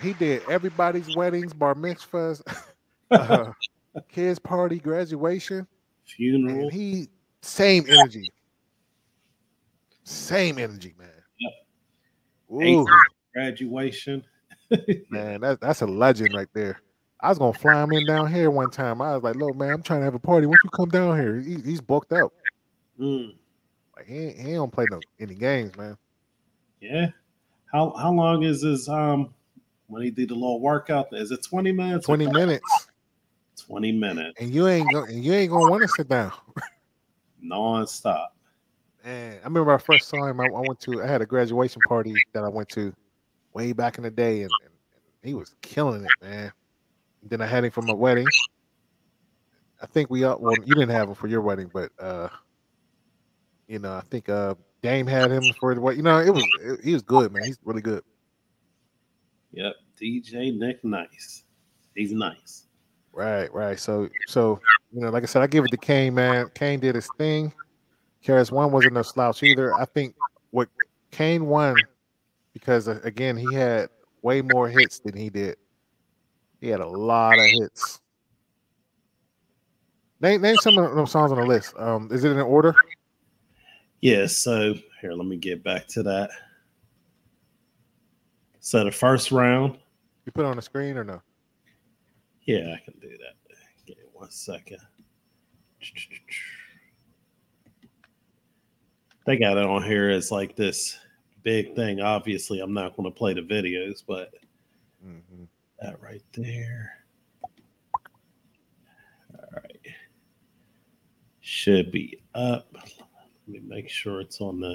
S2: He did everybody's weddings, bar mitzvahs. Uh, kids party, graduation,
S3: Funeral.
S2: and he same energy, same energy, man.
S3: Eight.
S2: Ooh,
S3: graduation.
S2: Man, that, that's a legend right there. I was gonna fly him in down here one time. I was like, "Look, man, I'm trying to have a party. Why don't you come down here?" He, he's booked out.
S3: Mm,
S2: Like he ain't- he don't play no any games, man.
S3: yeah. How how long is his um when he did the little workout? Is it 20 minutes?
S2: Twenty minutes,
S3: 20 minutes.
S2: and you ain't go, and you ain't gonna want to sit down.
S3: Non-stop.
S2: Man, I remember I first saw him. I, I went to I had a graduation party that I went to way back in the day, and, and, and he was killing it, man. Then I had him for my wedding. I think we all well, you didn't have him for your wedding, but uh, you know, I think uh Dame had him for the wedding. You know, it was it, he was good, man. He's really good.
S3: Yep. DJ Nick Nice. He's nice.
S2: Right, right. So, so you know, like I said, I give it to Kane, man. Kane did his thing. KRS One wasn't no slouch either. I think what Kane won because uh, again he had way more hits than he did. He had a lot of hits. Name name some of those songs on the list. Um, is it in order?
S3: Yeah, so here, let me get back to that. So the first round,
S2: You put it on the screen or no?
S3: yeah, I can do that. Give me one second. They got it on here as like this big thing. Obviously, I'm not going to play the videos, but
S2: Mhm.
S3: that right there. All right. Should be up. Let me make sure it's on the.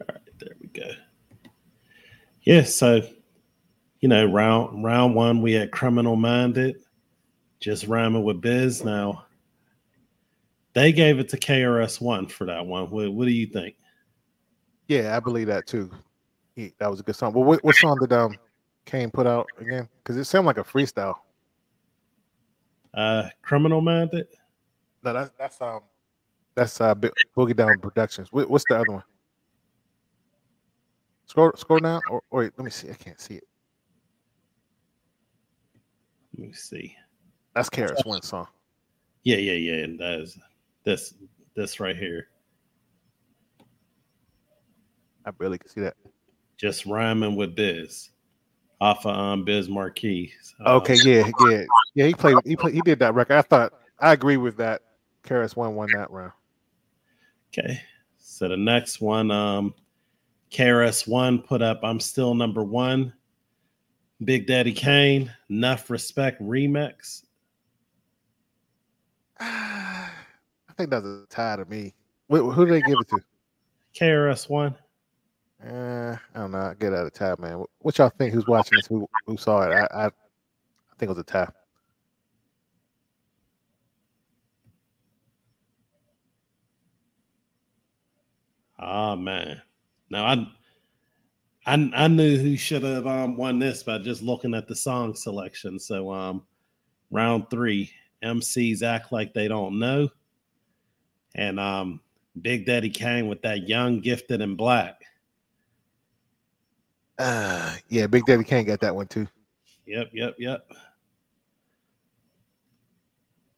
S3: All right, there we go. Yeah, so you know, round round one we had criminal minded, just rhyming with biz. Now they gave it to KRS One for that one. What, what do you think?
S2: Yeah, I believe that too. He, that was a good song. But what, what song did um Kane put out again? Because it sounded like a freestyle.
S3: Uh, criminal minded.
S2: No, that's that's um that's uh Bo- Boogie Down Productions. What, what's the other one? Scroll scroll down or, or wait, let me see. I can't see it.
S3: Let me see.
S2: That's KRS One song.
S3: Yeah, yeah, yeah. That is this this right here.
S2: I barely can see that.
S3: Just rhyming with Biz. Off of um Biz Markie. So,
S2: Okay, yeah, yeah, yeah. He played. He played. He did that record. I thought. I agree with that. KRS One won that round.
S3: Okay. So the next one, um, KRS One put up I'm still number one. Big Daddy Kane, Enough Respect remix.
S2: I think that's a tie to me. Wh- Who did they give it to?
S3: KRS One.
S2: Uh, I don't know. I get out of tie, man. What y'all think? Who's watching this? Who who saw it? I I, I think it was a tie.
S3: Oh man. Now I I I knew who should have um won this by just looking at the song selection. So um round three, MCs act like they don't know. And um Big Daddy Kane with that young gifted and black.
S2: Uh, yeah, Big Daddy Kane got that one too.
S3: Yep, yep, yep.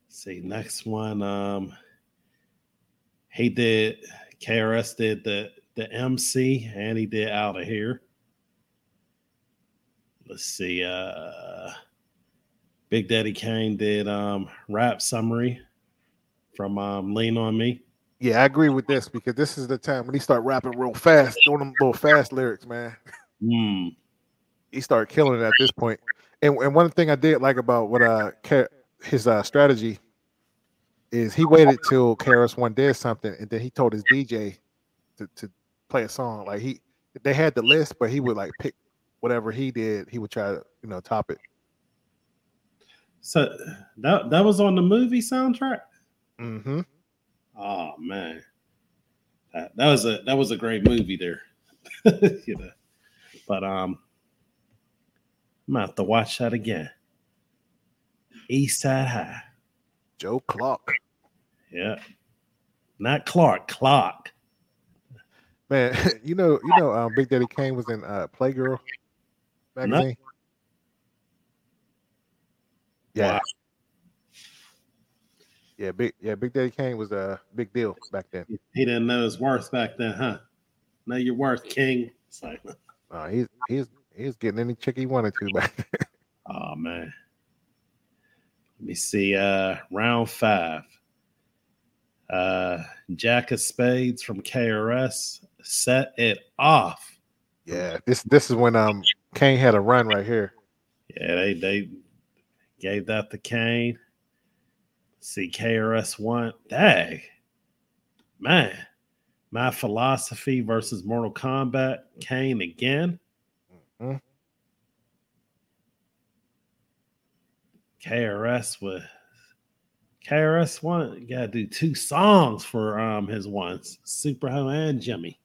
S3: See, next one. Um he did KRS did the the MC and he did out of here. Let's see. Uh Big Daddy Kane did um rap summary from um Lean on Me.
S2: Yeah, I agree with this because this is the time when he start rapping real fast, doing them little fast lyrics, man.
S3: Hmm.
S2: He started killing it at this point. And and one thing I did like about what uh his uh strategy is he waited till KRS One did something and then he told his DJ to, to play a song. Like he they had the list, but he would like pick whatever he did, he would try to, you know, top it.
S3: So that that was on the movie soundtrack.
S2: Mm-hmm.
S3: Oh man, that, that was a that was a great movie there. you know, but um, I'm gonna have to watch that again. East Side High,
S2: Joe Clark.
S3: yeah, not Clark, Clark.
S2: Man, you know, you know, um, Big Daddy Kane was in uh, Playgirl magazine. Yeah.
S3: Wow.
S2: Yeah, big yeah, Big Daddy Kane was a big deal back then.
S3: He didn't know his worth back then, huh? Know your worth, King. It's like,
S2: Uh, he's he's he's getting any chick he wanted to back then.
S3: oh man. Let me see. Uh round five. Uh Jack of Spades from KRS set it off.
S2: Yeah, this this is when um Kane had a run right here.
S3: Yeah, they they gave that to Kane. See KRS one. Dang. Man. My philosophy versus Mortal Kombat. Kane again.
S2: Mhm.
S3: KRS with KRS one gotta do two songs for um his ones, Super Ho and Jimmy.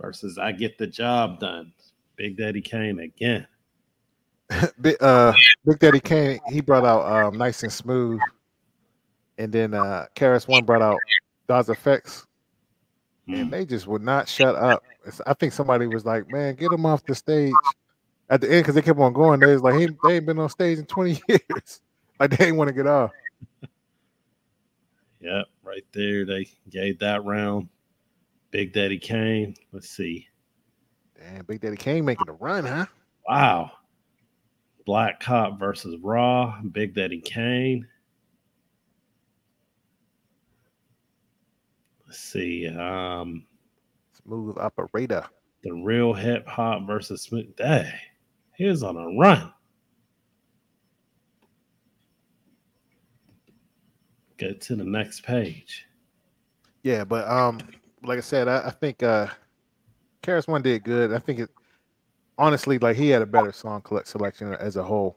S3: Versus I get the job done. Big Daddy Kane again.
S2: Big uh Big Daddy Kane, he brought out um nice and smooth. And then uh KRS One brought out Das EFX, and
S3: Mm.
S2: they just would not shut up. It's- I think somebody was like, "Man, get him off the stage." At the end, because they kept on going, they was like, "He they ain't been on stage in twenty years." Like they ain't want to get off.
S3: Yep, right there. They gave that round. Big Daddy Kane. Let's see.
S2: Damn, Big Daddy Kane making a run, huh?
S3: Wow. Black Cop versus Raw. Big Daddy Kane. Let's see. Um,
S2: Smooth operator.
S3: the real hip hop versus Smooth. Day. He was on a run. Go to the next page.
S2: Yeah, but um, like I said, I, I think uh, KRS One did good. I think it honestly, like he had a better song collect selection as a whole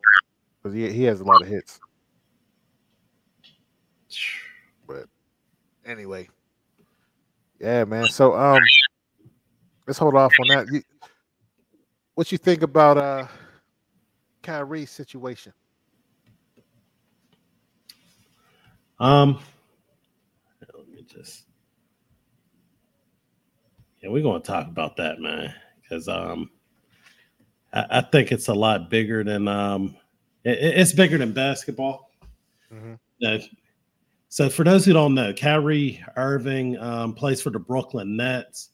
S2: because he he has a lot of hits. But anyway, yeah, man. So um, let's hold off on that. You, what you think about uh Kyrie's situation?
S3: Um, let me just. Yeah, we're gonna talk about that, man, because um, I, I think it's a lot bigger than um, it- it- it's bigger than basketball.
S2: Mhm.
S3: Uh, so for those who don't know, Kyrie Irving um, plays for the Brooklyn Nets.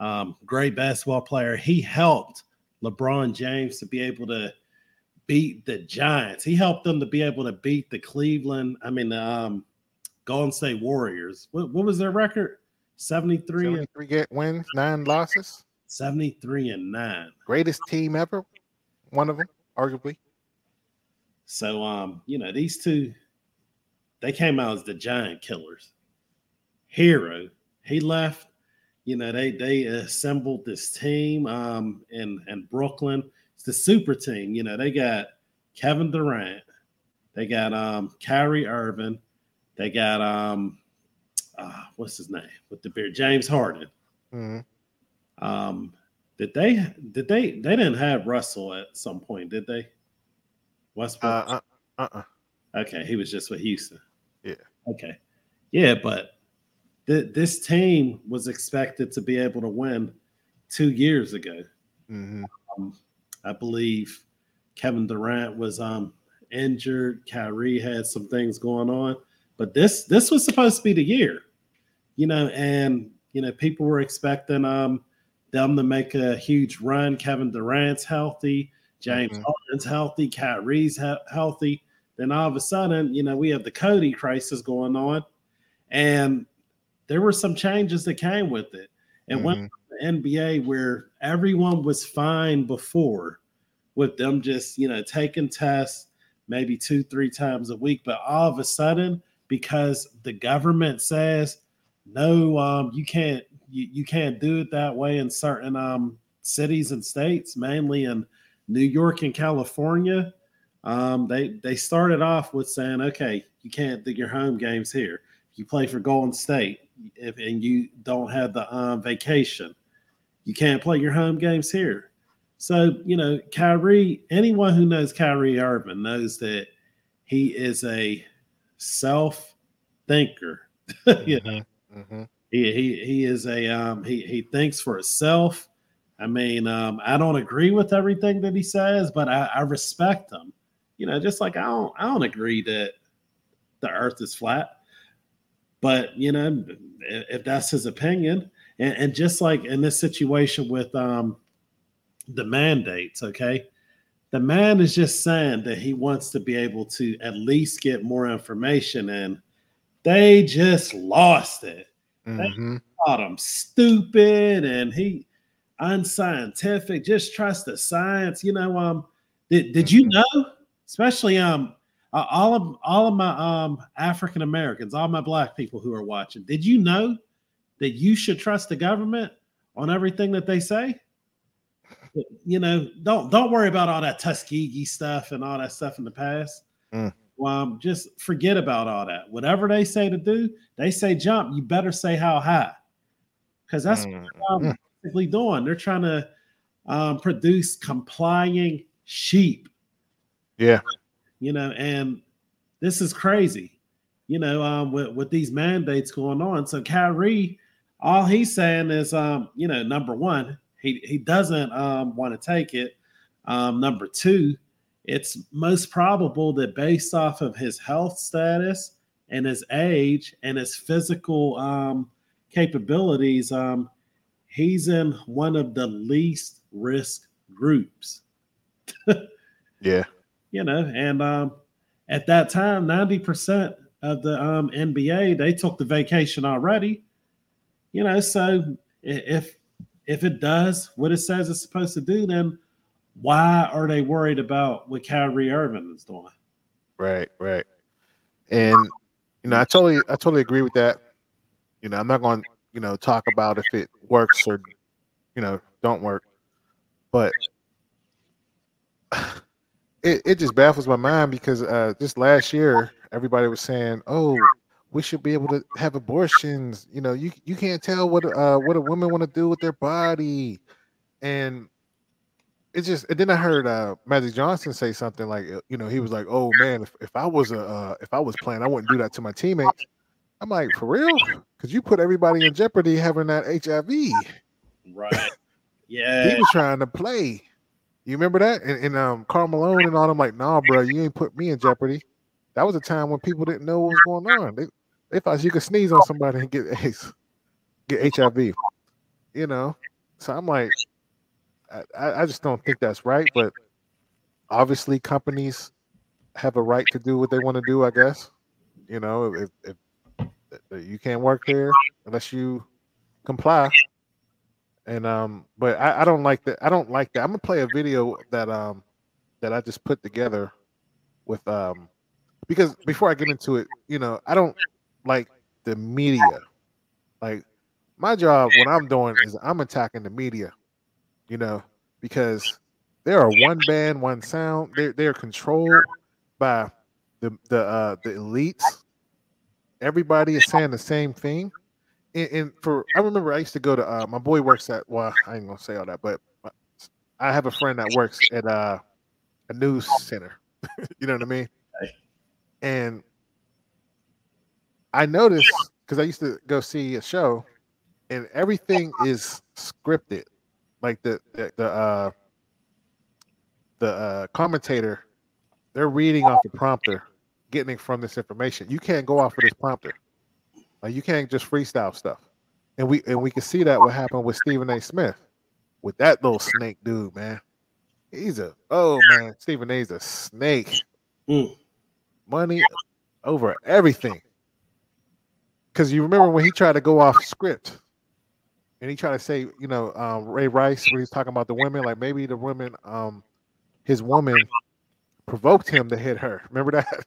S3: Um, great basketball player. He helped LeBron James to be able to beat the Giants. He helped them to be able to beat the Cleveland, I mean, um, Golden State Warriors. What, what was their record? 73 and
S2: 73 get wins, nine losses.
S3: 73 and 9.
S2: Greatest team ever. One of them, arguably.
S3: So um, you know, these two they came out as the giant killers. Hero, he left, you know, they they assembled this team um in in Brooklyn. It's the super team, you know, they got Kevin Durant, they got um Kyrie Irving, they got um uh, what's his name with the beard, James Harden.
S2: Mhm.
S3: Um, did they did they they didn't have Russell at some point, did they? Westbrook.
S2: Uh, uh, uh,
S3: Okay, he was just with Houston. Okay. Yeah, but th- this team was expected to be able to win two years ago.
S2: hmm
S3: Um, I believe Kevin Durant was um, injured. Kyrie had some things going on, but this this was supposed to be the year, you know. And you know, people were expecting um, them to make a huge run. Kevin Durant's healthy, James
S2: Mhm.
S3: Harden's healthy, Kyrie's he- healthy. Then all of a sudden, you know, we have the Cody crisis going on, and there were some changes that came with it. And when
S2: Mhm.
S3: the NBA where everyone was fine before with them just, you know, taking tests maybe two, three times a week. But all of a sudden, because the government says, no, um, you can't, you, you can't do it that way in certain um, cities and states, mainly in New York and California. Um, they they started off with saying, okay, you can't do your home games here. You play for Golden State, if and you don't have the um, vacation, you can't play your home games here. So you know, Kyrie. Anyone who knows Kyrie Irving knows that he is a self thinker. you know,
S2: Mhm. Mhm.
S3: he he he is a um, he he thinks for himself. I mean, um, I don't agree with everything that he says, but I, I respect him. You know, just like I don't I don't agree that the earth is flat. But you know, if that's his opinion, and, and just like in this situation with um the mandates, okay, the man is just saying that he wants to be able to at least get more information, and they just lost it. Mm-hmm. They thought him stupid, and he unscientific. Just trust the science. You know, um, did did you mm-hmm. know? Especially um, uh, all of all of my um African Americans, all my black people who are watching. Did you know that you should trust the government on everything that they say? You know, don't don't worry about all that Tuskegee stuff and all that stuff in the past. Mm. Um, just forget about all that. Whatever they say to do, they say jump. You better say how high, because that's mm. what they're basically doing. They're trying to um, produce complying sheep.
S2: Yeah,
S3: you know, and this is crazy. You know, um, with with these mandates going on. So Kyrie, all he's saying is, um, you know, number one, he he doesn't um, want to take it. Um, number two, it's most probable that based off of his health status and his age and his physical um, capabilities, um, he's in one of the least risk groups.
S2: yeah.
S3: You know, and um, at that time, 90% of the um, NBA, they took the vacation already. You know, so if if it does what it says it's supposed to do, then why are they worried about what Kyrie Irving is doing?
S2: Right, right. And you know, I totally I totally agree with that. You know, I'm not going to, you know, talk about if it works or you know, don't work. But it, it just baffles my mind because uh just last year everybody was saying, "Oh, we should be able to have abortions. You know, you you can't tell what uh what a woman want to do with their body, and it just. And then I heard uh Magic Johnson say something like, you know, he was like, "Oh man, if, if I was a uh, if I was playing, I wouldn't do that to my teammates." I'm like, for real? Because you put everybody in jeopardy having that HIV.
S3: Right. Yeah.
S2: he was trying to play. You remember that? And, and um, Karl Malone and all them like, nah, bro, you ain't put me in jeopardy. That was a time when people didn't know what was going on. They they thought you could sneeze on somebody and get AIDS, get HIV. You know, so I'm like, I, I just don't think that's right. But obviously, companies have a right to do what they want to do. I guess. You know, if, if, if you can't work there unless you comply. And um, but I, I don't like that. I don't like that. I'm gonna play a video that um that I just put together with um because before I get into it, you know, I don't like the media. Like my job, what I'm doing is I'm attacking the media, you know, because they are one band, one sound. They're they're controlled by the the uh, the elites. Everybody is saying the same thing. And, and for I remember I used to go to uh, my boy works at well I ain't gonna say all that, but I have a friend that works at uh, a news center. you know what I mean? And I noticed because I used to go see a show, and everything is scripted. Like the the, the uh the uh, commentator, they're reading off the prompter, getting from this information. You can't go off of this prompter. Like you can't just freestyle stuff. And we and we can see that what happened with Stephen A. Smith with that little snake dude, man. He's a oh man, Stephen A's a snake. Mm. Money over everything because you remember when he tried to go off script and he tried to say, you know, um, Ray Rice, when he's talking about the women, like maybe the women, um, his woman provoked him to hit her. Remember that?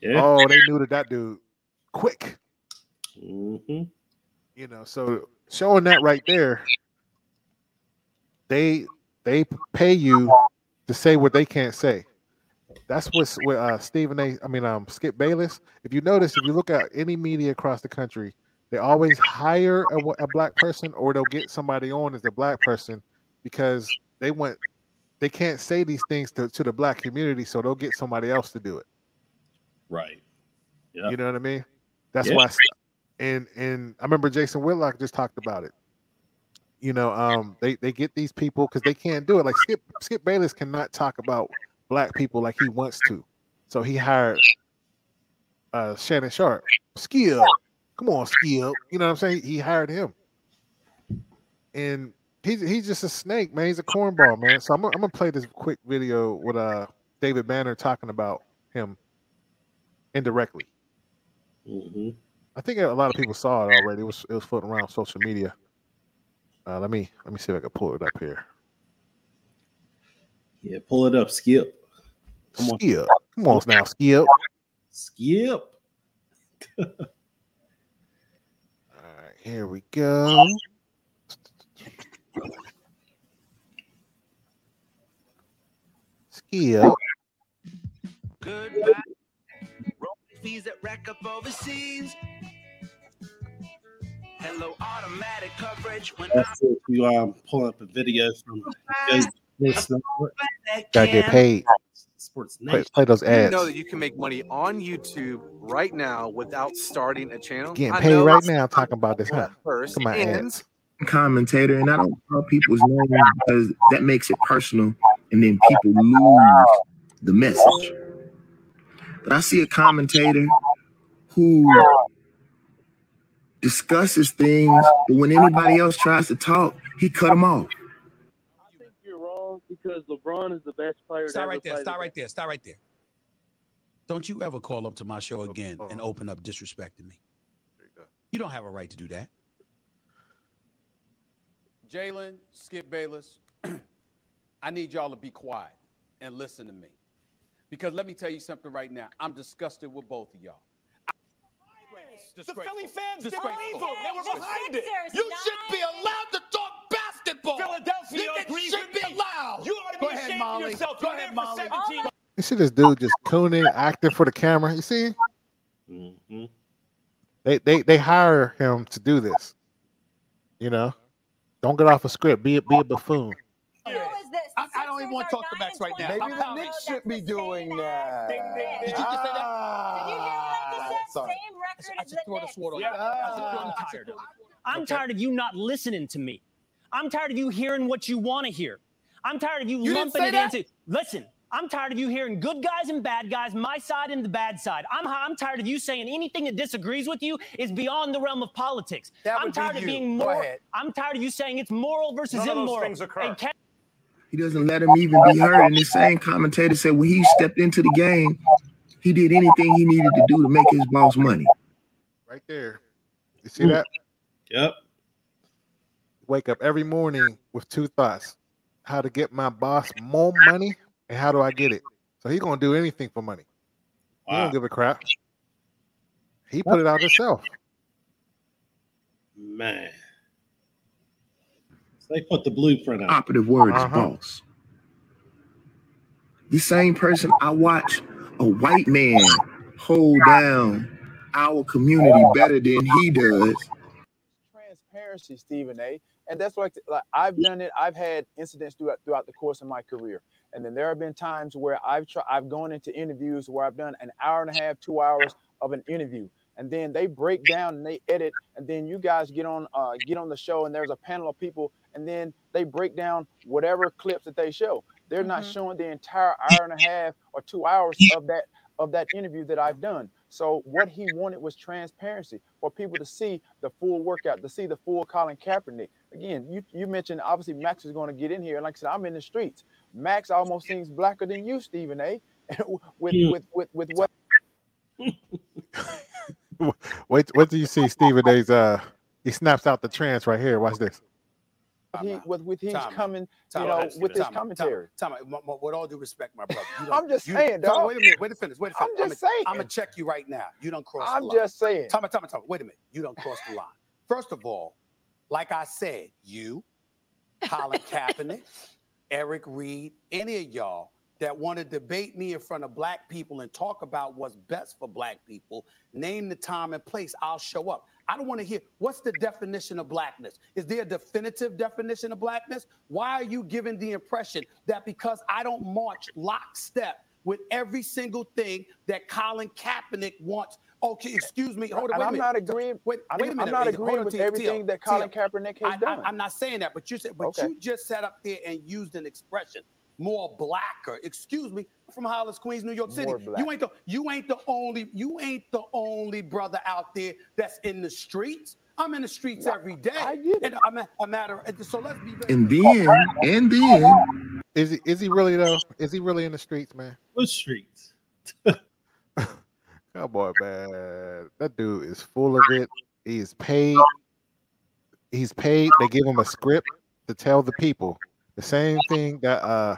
S2: Yeah. Oh, they knew that that dude quick. Mm-hmm. You know, so showing that right there, they they pay you to say what they can't say. That's what's with uh, Stephen A. I mean, um, Skip Bayless. If you notice, if you look at any media across the country, they always hire a, a black person or they'll get somebody on as a black person because they want they can't say these things to, to the black community, so they'll get somebody else to do it.
S3: Right.
S2: Yeah. You know what I mean? That's yeah. why. And and I remember Jason Whitlock just talked about it. You know, um, they they get these people because they can't do it. Like Skip Skip Bayless cannot talk about black people like he wants to. So he hired uh, Shannon Sharpe. Skill. Come on, Skill. You know what I'm saying? He hired him. And he's he's just a snake, man. He's a cornball, man. So I'm, I'm gonna play this quick video with uh David Banner talking about him indirectly.
S3: Mm-hmm.
S2: I think a lot of people saw it already. It was it was floating around social media. Uh, let me let me see if I can pull it up here.
S3: Yeah, pull it up, Skip.
S2: Come on, Skip. Come on now, Skip.
S3: Skip.
S2: All right, here we go. Skip.
S1: Goodbye. Rolling fees that rack up overseas. Hello, automatic coverage. When
S3: That's it. You um pull up a video from
S1: I'm
S2: Gotta get paid.
S3: Sports
S2: Play, play those
S4: Do you know that you can make money on YouTube right now without starting a channel?
S2: Getting paid right now talking about this, huh?
S4: First,
S2: Come on, ads.
S5: commentator, and I don't call people's names because that makes it personal, and then people lose the message. But I see a commentator who discusses things, but when anybody else tries to talk, he cut them off.
S6: I think you're wrong because LeBron is the best player. to
S7: Stop
S6: ever
S7: right there. Stop right there. Stop right there. Don't you ever call up to my show again and open up disrespecting me.
S2: You.
S7: You don't have a right to do that.
S8: Jalen, Skip Bayless, I need y'all to be quiet and listen to me. Because let me tell you something right now. I'm disgusted with both of y'all.
S9: The Philly fans didn't
S8: Disgraceful.
S9: leave them. They were behind it. You should be allowed to talk basketball.
S8: Philadelphia
S9: You
S8: agrees
S9: should be allowed. You ought to
S8: Go
S9: be ashamed of yourself.
S8: Go
S9: You're
S8: ahead, Molly.
S2: You see this dude just cooning, acting for the camera. You see?
S3: Mm-hmm.
S2: They they they hire him to do this. You know, don't get off a script. Be a, be a buffoon.
S10: Who is this?
S9: I- I don't even wanna talk the facts right now.
S10: Maybe
S9: Maybe the
S10: Knicks should be doing that.
S9: Did you just say that? Sorry.
S10: Same record
S9: I
S10: as
S9: just
S10: the
S9: throw the
S10: Knicks.
S9: sword on
S8: Yeah.
S9: you. I'm tired of.
S11: I'm
S9: Okay.
S11: tired of you not listening to me. I'm tired of you hearing what you want to hear. I'm tired of you,
S9: You
S11: lumping it
S9: that?
S11: into. Listen, I'm tired of you hearing good guys and bad guys, my side and the bad side. I'm I'm tired of you saying anything that disagrees with you is beyond the realm of politics.
S9: That
S11: I'm
S9: would be
S11: tired of being
S9: Go
S11: more. I'm tired of you saying it's moral versus
S9: None of those
S11: immoral.
S9: things occur.
S11: And Ke-
S5: He doesn't let him even be heard. And the same commentator said when he stepped into the game, he did anything he needed to do to make his boss money.
S2: Right there. You see that?
S3: Yep.
S2: Wake up every morning with two thoughts: how to get my boss more money, and how do I get it? So he's gonna do anything for money. He
S3: Wow.
S2: don't give a crap. He put it out himself.
S3: Man. So they put the blueprint out.
S5: Operative words,
S2: Uh-huh.
S5: boss. The same person I watch a white man hold down our community better than he does.
S12: transparency, Stephen A. And that's like, like I've done it. I've had incidents throughout throughout the course of my career, and then there have been times where I've tried, I've gone into interviews where I've done an hour and a half, two hours of an interview, and then they break down and they edit, and then you guys get on uh, get on the show, and there's a panel of people, and then they break down whatever clips that they show. They're not showing the entire hour and a half or two hours of that of that interview that I've done. So what he wanted was transparency for people to see the full workout, to see the full Colin Kaepernick. Again, you, you mentioned obviously Max is going to get in here, and like I said, I'm in the streets. Max almost seems blacker than you, Stephen A. with, with with with what
S2: Wait, what do you see Stephen A's. Uh, he snaps out the trance right here. Watch this.
S12: He with with he's
S9: Time
S12: coming,
S9: Time
S12: you
S9: out.
S12: know, with his
S9: Time out.
S12: commentary.
S9: Time out. Time out. M- m- With all due respect, my brother. you
S12: I'm just
S9: you-
S12: saying,
S9: time out.
S12: dog.
S9: Wait a minute. Wait to finish. Wait to
S12: I'm
S9: finish.
S12: just saying.
S9: I'm gonna check you right now. You don't cross.
S12: I'm
S9: the line.
S12: just saying.
S9: Time out. Time. Time. Wait a minute. You don't cross the line. First of all, like I said, you, Colin Kaepernick, Eric Reid, any of y'all that want to debate me in front of black people and talk about what's best for black people, name the time and place, I'll show up. I don't want to hear what's the definition of blackness? Is there a definitive definition of blackness? Why are you giving the impression that because I don't march lockstep with every single thing that Colin Kaepernick wants? Okay, excuse me. Hold on.
S12: And
S9: wait a
S12: I'm
S9: minute.
S12: not agreeing.
S9: Wait,
S12: I'm,
S9: wait a
S12: I'm not agreeing
S9: on,
S12: with
S9: Tia,
S12: everything
S9: Tia,
S12: that Colin
S9: Tia.
S12: Kaepernick
S9: I,
S12: has done.
S9: I'm not saying that, but you said, but
S12: Okay.
S9: you just sat up there and used an expression more blacker. Excuse me, from Hollis, Queens, New York City.
S12: More black.
S9: You ain't the you ain't the only you ain't the only brother out there that's in the streets. I'm in the streets every day. I get it. And I'm a, a matter. So let's be very
S5: And then, and then,
S2: Is he is he really though? Is he really in the streets, man?
S3: What streets?
S2: Oh, Cowboy man, that dude is full of it. He is paid. He's paid. They give him a script to tell the people the same thing that uh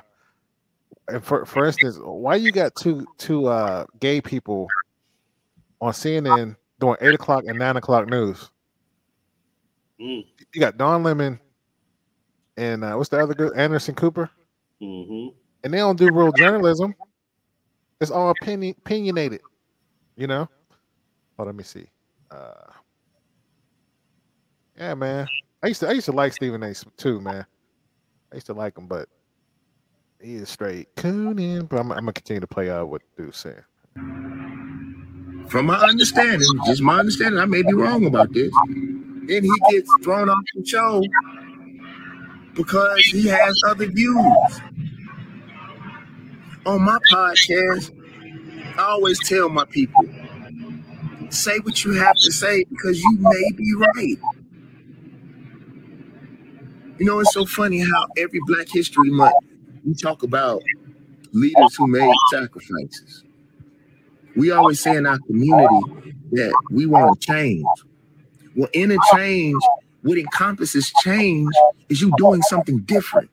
S2: and for for instance, why you got two two uh gay people on CNN doing eight o'clock and nine o'clock news?
S3: Mm.
S2: You got Don Lemon and uh, what's the other good Anderson Cooper,
S3: Mm-hmm.
S2: and they don't do real journalism. It's all opinion, opinionated, you know. Oh, let me see. Uh, yeah, man. I used to I used to like Stephen A. too, man. I used to like him, but he is straight cooning. But I'm, I'm gonna continue to play out what the dude's saying.
S5: from my understanding, just my understanding, I may be wrong about this. Then he gets thrown off the show because he has other views. On my podcast, I always tell my people, say what you have to say because you may be right. You know, it's so funny how every Black History Month we talk about leaders who made sacrifices. We always say in our community that we want to change. Well, in a change, what encompasses change is you doing something different,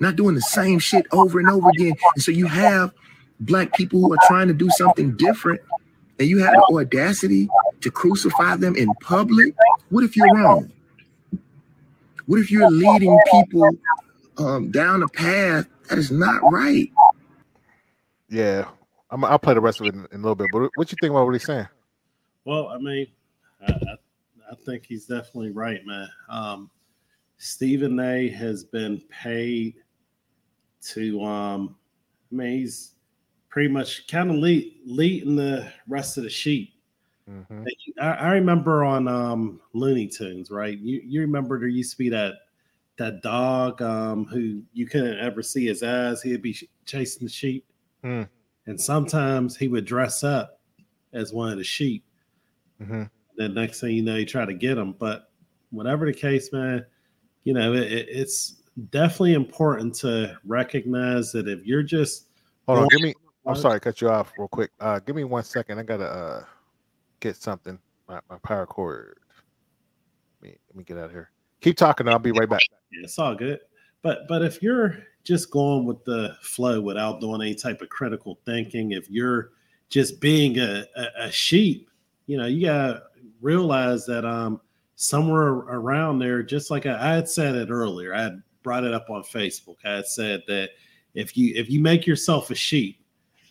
S5: not doing the same shit over and over again. And so you have black people who are trying to do something different, and you have the audacity to crucify them in public. What if you're wrong? What if you're leading people um, down a path that is not right?
S2: Yeah, I'm, I'll play the rest of it in, in a little bit. But what you think about what he's saying?
S3: Well, I mean, I, I, I think he's definitely right, man. Um, Stephen A. has been paid to, um, I mean, he's pretty much kind of lead, leading the rest of the sheep.
S2: Mhm.
S3: I, I remember on um, Looney Tunes, right? You you remember there used to be that that dog um, who you couldn't ever see his eyes. He'd be ch- chasing the sheep,
S2: Hmm.
S3: and sometimes he would dress up as one of the sheep.
S2: Mhm.
S3: Then next thing you know, you try to get him. But whatever the case, man, you know it, it- it's definitely important to recognize that if you're just
S2: Hold on, give me. I'm sorry, cut you off real quick. Uh, give me one second. I gotta uh get something. My, my power cord. Let me, let me get out of here. Keep talking. I'll be right back.
S3: It's all good. But but if you're just going with the flow without doing any type of critical thinking, if you're just being a, a, a sheep, you know, you gotta realize that um somewhere around there, just like I, I had said it earlier, I had brought it up on Facebook. I had said that if you if you make yourself a sheep,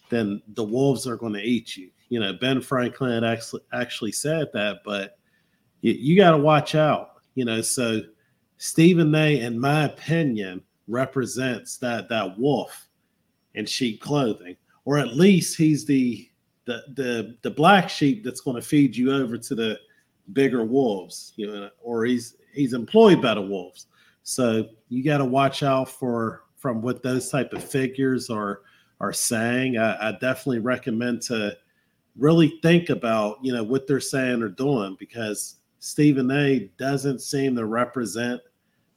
S3: then the wolves are going to eat you. You know, Ben Franklin actually actually said that, but you, you got to watch out. You know, so Stephen A, in my opinion, represents that that wolf in sheep clothing, or at least he's the the the the black sheep that's going to feed you over to the bigger wolves. You know, or he's he's employed by the wolves. So you got to watch out for from what those type of figures are are saying. I, I definitely recommend to really think about you know what they're saying or doing because Stephen A doesn't seem to represent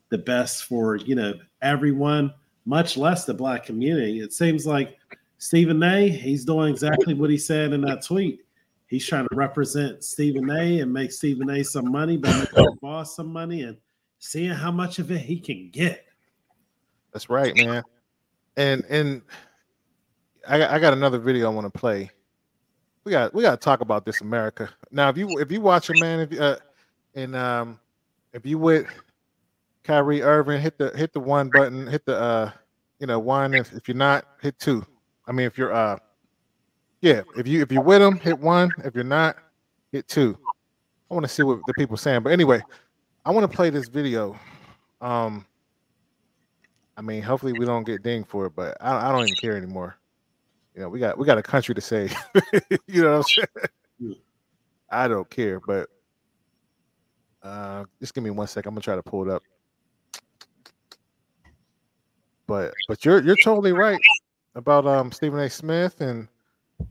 S3: the best for you know everyone, much less the black community. It seems like Stephen A. He's doing exactly what he said in that tweet. He's trying to represent Stephen A. and make Stephen A. some money, but the boss some money and seeing how much of it he can get.
S2: That's right, man. And and I I got another video I want to play. We got we got to talk about this America now. If you if you watch it, man, if you, uh, and um, if you with Kyrie Irving, hit the hit the one button, hit the uh, you know one. If, if you're not, hit two. I mean, if you're uh, yeah, if you if you're with him, hit one. If you're not, hit two. I want to see what the people saying. But anyway, I want to play this video. Um, I mean, hopefully we don't get dinged for it, but I, I don't even care anymore. You know, we got we got a country to save. you know what I'm saying? I don't care, but uh just give me one second. I'm gonna try to pull it up. but but you're you're totally right about um Stephen A. Smith and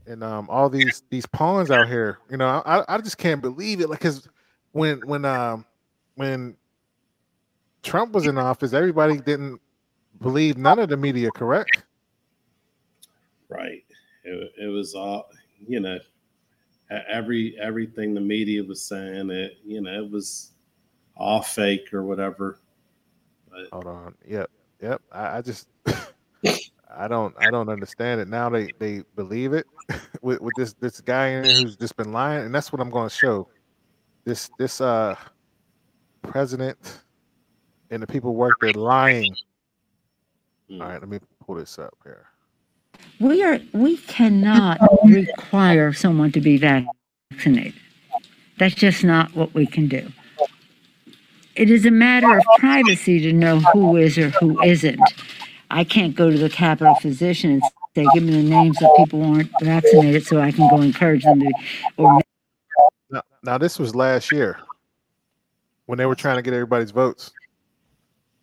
S2: and um all these these pawns out here. You know, I I just can't believe it. Like, cause when when um when Trump was in office, everybody didn't believe none of the media. Correct?
S3: Right. It, it was all you know. Every everything the media was saying, it you know, it was all fake or whatever. But
S2: Hold on. Yep. Yep. I, I just I don't I don't understand it. Now they they believe it with, with this this guy in there who's just been lying, and that's what I'm going to show. This this uh president and the people work there lying. All right, let me pull this up here.
S13: We are we cannot require someone to be vaccinated. That's just not what we can do. It is a matter of privacy to know who is or who isn't. I can't go to the Capitol physician and say, give me the names of people who aren't vaccinated so I can go encourage them to or
S2: Now, now this was last year when they were trying to get everybody's votes.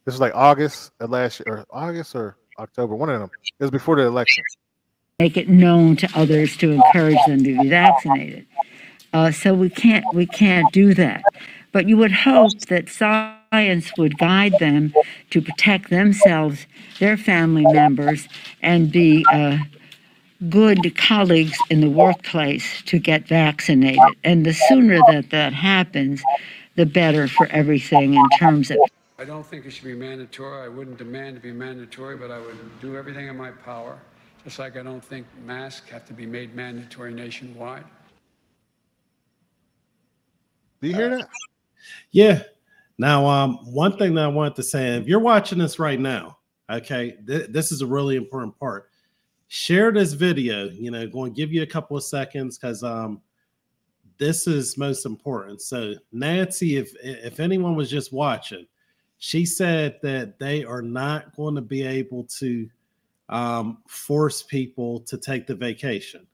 S2: This was like August of last year, or August or October, one of them. It was before the election.
S13: Make it known to others to encourage them to be vaccinated. Uh, so we can't we can't do that. But you would hope that science would guide them to protect themselves, their family members, and be uh, good colleagues in the workplace to get vaccinated. And the sooner that that happens, the better for everything in terms of
S14: I don't think it should be mandatory. I wouldn't demand to be mandatory, but I would do everything in my power. Just like I don't think masks have to be made mandatory nationwide.
S2: Do you hear that?
S3: Yeah. Now, um, one thing that I wanted to say, if you're watching this right now, okay, th- this is a really important part. Share this video. You know, going to give you a couple of seconds because um, this is most important. So, Nancy, if if anyone was just watching, she said that they are not going to be able to um, force people to take the vacation.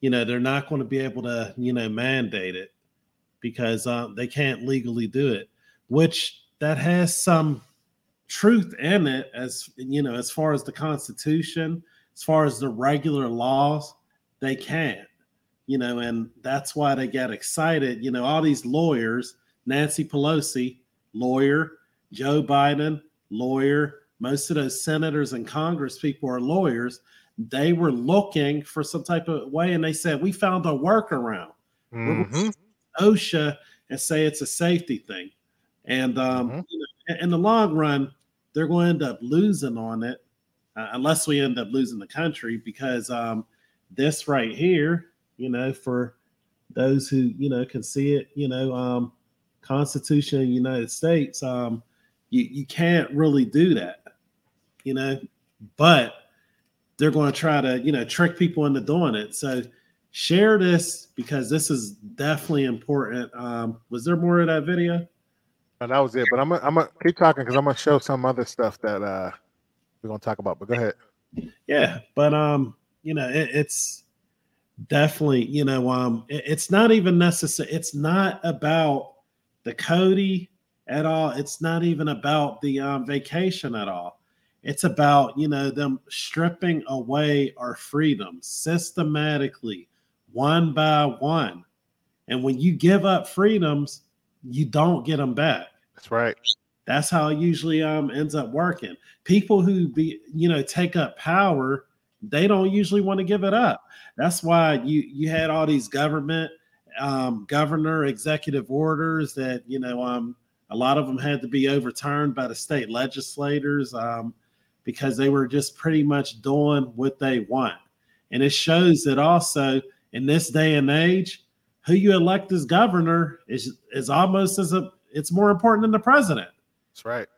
S3: You know, they're not going to be able to, you know, mandate it because um, they can't legally do it, which that has some truth in it as you know as far as the constitution as far as the regular laws they can't you know and that's why they got excited you know all these lawyers nancy pelosi lawyer joe biden lawyer most of those senators and congress people are lawyers they were looking for some type of way and they said we found a workaround
S2: Mhm.
S3: OSHA and say it's a safety thing. And um, you know, in the long run, they're going to end up losing on it uh, unless we end up losing the country because um, this right here, you know, for those who you know can see it, you know, um, Constitution of the United States, um, you you can't really do that, you know, but they're going to try to you know trick people into doing it. So share this because this is definitely important. Um, was there more of that video?
S2: No, that was it. But I'm gonna, I'm gonna keep talking because I'm gonna show some other stuff that uh we're gonna talk about. But go ahead.
S3: Yeah, but um, you know, it, it's definitely you know um, it- it's not even necessary. It's not about the Cody at all. It's not even about the um, vacation at all. It's about you know them stripping away our freedoms systematically, one by one. And when you give up freedoms, you don't get them back.
S2: That's right.
S3: That's how it usually um ends up working. People who be you know take up power, they don't usually want to give it up. That's why you you had all these government um governor executive orders that you know um a lot of them had to be overturned by the state legislators um because they were just pretty much doing what they want. And it shows that also in this day and age, who you elect as governor is is almost as a it's more important than the president.
S2: That's right.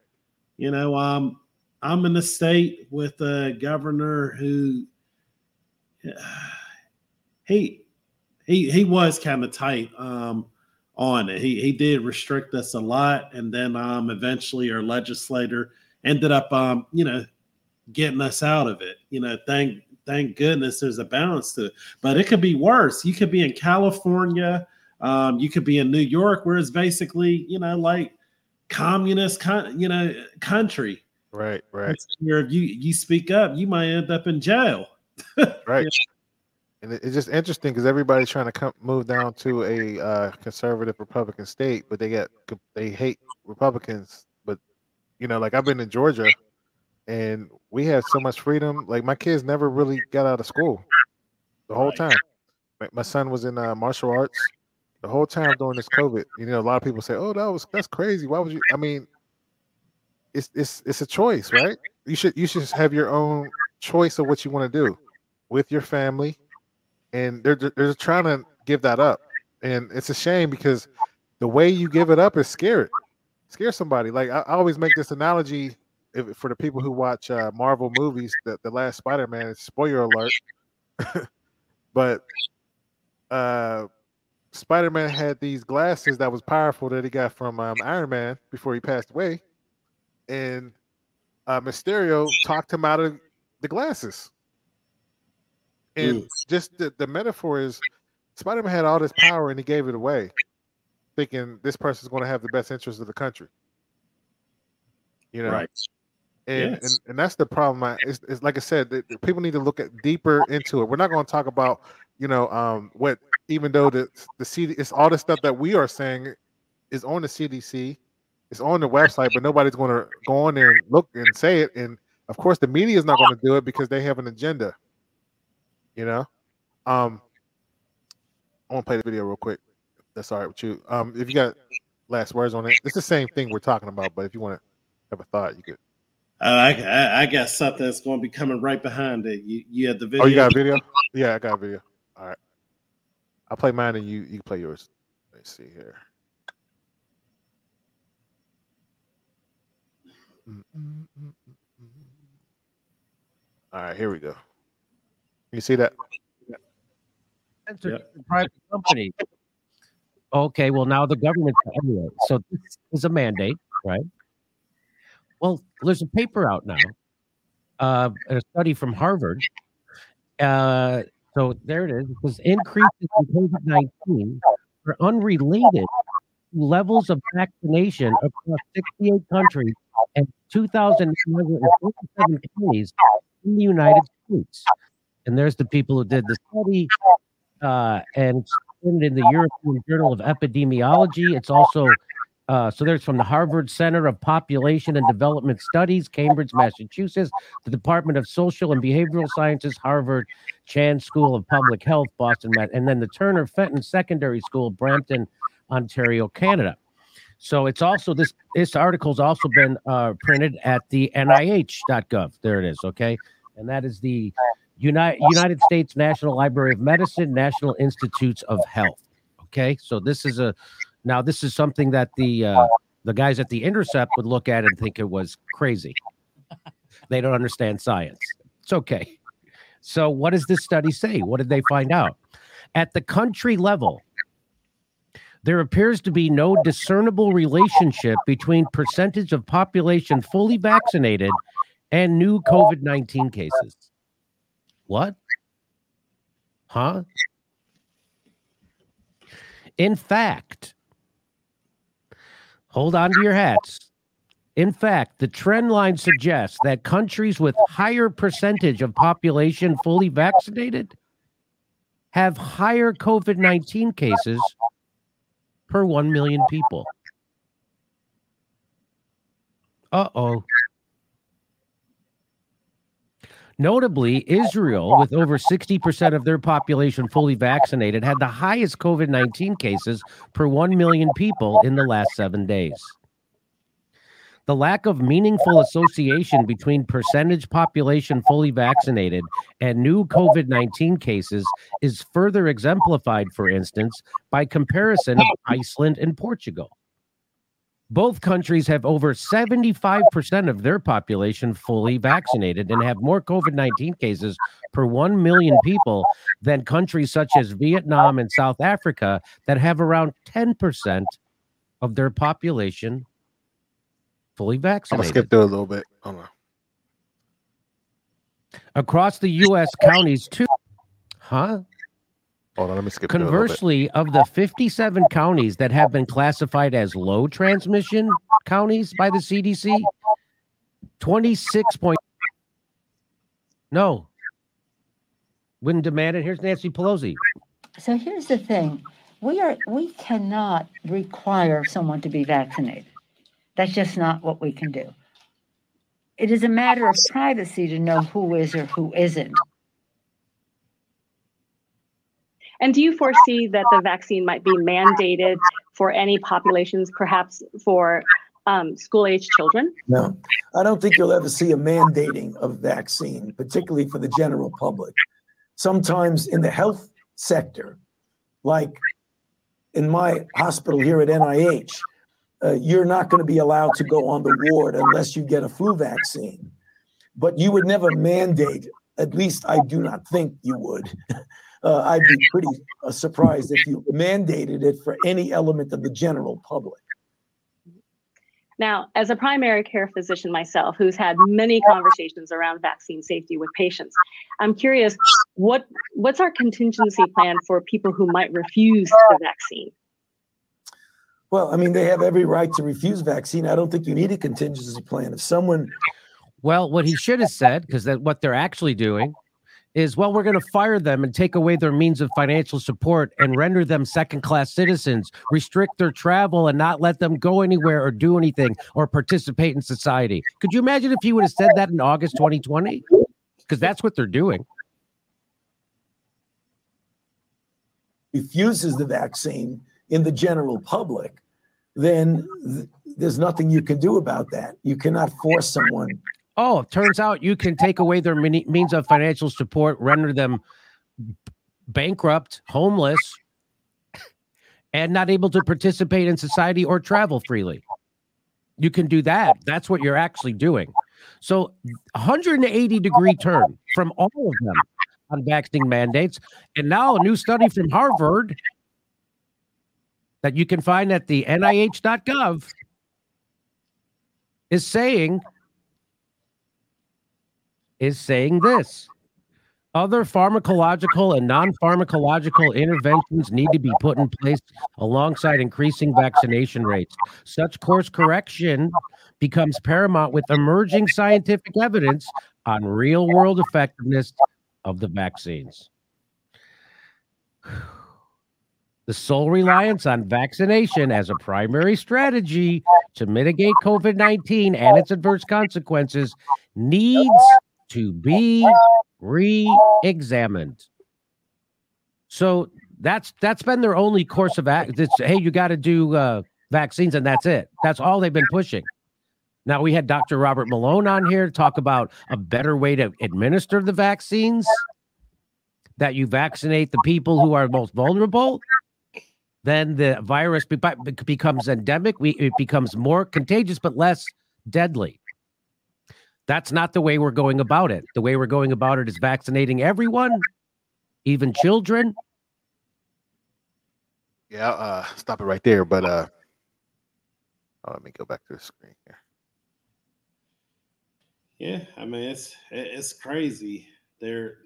S3: You know, um, I'm in a state with a governor who he he he was kind of tight um, on it. He he did restrict us a lot, and then um, eventually our legislator ended up um, you know getting us out of it. You know, thank thank goodness there's a balance to it. But it could be worse. You could be in California. Um, you could be in New York, where it's basically you know like communist, con- you know, country.
S2: Right, right,
S3: year, if you you speak up, you might end up in jail.
S2: right. And it's just interesting because everybody's trying to come move down to a uh, conservative Republican state, but they get they hate Republicans. But you know, like I've been in Georgia, and we have so much freedom. Like my kids never really got out of school the whole time. My, son was in uh, martial arts the whole time during this COVID. You know, a lot of people say, "Oh, that was that's crazy. Why would you?" I mean, it's it's it's a choice, right? You should you should have your own choice of what you want to do with your family, and they're they're trying to give that up, and it's a shame because the way you give it up is scare it, scare somebody. Like I, I always make this analogy if, for the people who watch uh, Marvel movies. The the last Spider Man. Spoiler alert, but uh Spider Man had these glasses that was powerful that he got from um, Iron Man before he passed away, and uh, Mysterio talked him out of the glasses. And just the, the metaphor is Spider Man had all this power and he gave it away, thinking this person's going to have the best interest of the country. You know,
S3: Right.
S2: And,
S3: Yes.
S2: and and that's the problem. I, it's, it's like I said, that people need to look at deeper into it. We're not going to talk about, you know, um, what even though the the CD, it's all the stuff that we are saying is on the CDC, it's on the website, but nobody's going to go on there and look and say it. And of course, the media is not going to do it because they have an agenda. You know, um, I want to play the video real quick. That's all right with you. Um, if you got last words on it, it's the same thing we're talking about. But if you want to have a thought, you could.
S3: Uh, I, I, I got something that's going to be coming right behind it. You, you had the video.
S2: Oh, you got a video? Yeah, I got a video. All right. I'll play mine and you you play yours. Let's see here. All right, here we go. You see that?
S15: censored private company. Okay, well now the government anyway. So this is a mandate, right? Well, there's a paper out now, uh, a study from Harvard. Uh, so there it is. It says increases in COVID nineteen are unrelated to levels of vaccination across 68 countries and 2,947 counties in the United States. And there's the people who did the study uh, and it's in the European Journal of Epidemiology. It's also uh, so there's from the Harvard Center of Population and Development Studies, Cambridge, Massachusetts, the Department of Social and Behavioral Sciences, Harvard Chan School of Public Health, Boston, and then the Turner Fenton Secondary School, Brampton, Ontario, Canada. So it's also this this article's also been uh, printed at the NIH.gov. There it is. Okay, and that is the United United States National Library of Medicine, National Institutes of Health. Okay, so this is a now this is something that the uh, the guys at the Intercept would look at and think it was crazy. they don't understand science. It's okay. So what does this study say? What did they find out? At the country level, there appears to be no discernible relationship between percentage of population fully vaccinated and new COVID 19 cases. What? Huh? In fact, hold on to your hats. In fact, the trend line suggests that countries with higher percentage of population fully vaccinated have higher COVID 19 cases per 1 million people. Uh oh. Notably, Israel, with over 60% of their population fully vaccinated, had the highest COVID 19 cases per 1 million people in the last seven days. The lack of meaningful association between percentage population fully vaccinated and new COVID 19 cases is further exemplified, for instance, by comparison of Iceland and Portugal. Both countries have over 75% of their population fully vaccinated and have more COVID 19 cases per 1 million people than countries such as Vietnam and South Africa that have around 10% of their population fully vaccinated.
S2: I'm gonna skip through a little bit. Hold on.
S15: Across the U.S. counties, too. Huh?
S2: Hold on, let me skip through a bit.
S15: Conversely, of the 57 counties that have been classified as low transmission counties by the CDC, 26 point. No. Wouldn't demand it. Here's Nancy Pelosi.
S13: So here's the thing. We are we cannot require someone to be vaccinated. That's just not what we can do. It is a matter of privacy to know who is or who isn't.
S16: And do you foresee that the vaccine might be mandated for any populations, perhaps for um, school age children?
S17: No, I don't think you'll ever see a mandating of vaccine, particularly for the general public. Sometimes in the health sector, like in my hospital here at NIH, uh, you're not going to be allowed to go on the ward unless you get a flu vaccine. But you would never mandate, at least I do not think you would. Uh, I'd be pretty uh, surprised if you mandated it for any element of the general public.
S16: Now, as a primary care physician myself, who's had many conversations around vaccine safety with patients, I'm curious what what's our contingency plan for people who might refuse the vaccine?
S17: Well, I mean, they have every right to refuse vaccine. I don't think you need a contingency plan. If someone,
S15: Well, what he should have said, because that what they're actually doing is, well, we're going to fire them and take away their means of financial support and render them second class citizens, restrict their travel and not let them go anywhere or do anything or participate in society. Could you imagine if he would have said that in August 2020? Because that's what they're doing.
S17: refuses the vaccine in the general public, then th- there's nothing you can do about that. You cannot force someone.
S15: Oh, turns out you can take away their means of financial support, render them bankrupt, homeless, and not able to participate in society or travel freely. You can do that. That's what you're actually doing. So, 180 degree turn from all of them on vaccine mandates. And now, a new study from Harvard that you can find at the NIH.gov is saying is saying this. Other pharmacological and non-pharmacological interventions need to be put in place alongside increasing vaccination rates. Such course correction becomes paramount with emerging scientific evidence on real-world effectiveness of the vaccines. The sole reliance on vaccination as a primary strategy to mitigate COVID 19 and its adverse consequences needs to be re examined. So that's that's been their only course of act. It's, hey, you got to do uh, vaccines, and that's it. That's all they've been pushing. Now we had Dr. Robert Malone on here to talk about a better way to administer the vaccines. That you vaccinate the people who are most vulnerable, then the virus be- becomes endemic. We, it becomes more contagious but less deadly. That's not the way we're going about it. The way we're going about it is vaccinating everyone, even children.
S2: Yeah, I'll, uh, stop it right there. But uh, oh, let me go back to the screen here.
S3: Yeah, I mean it's it's crazy. They're,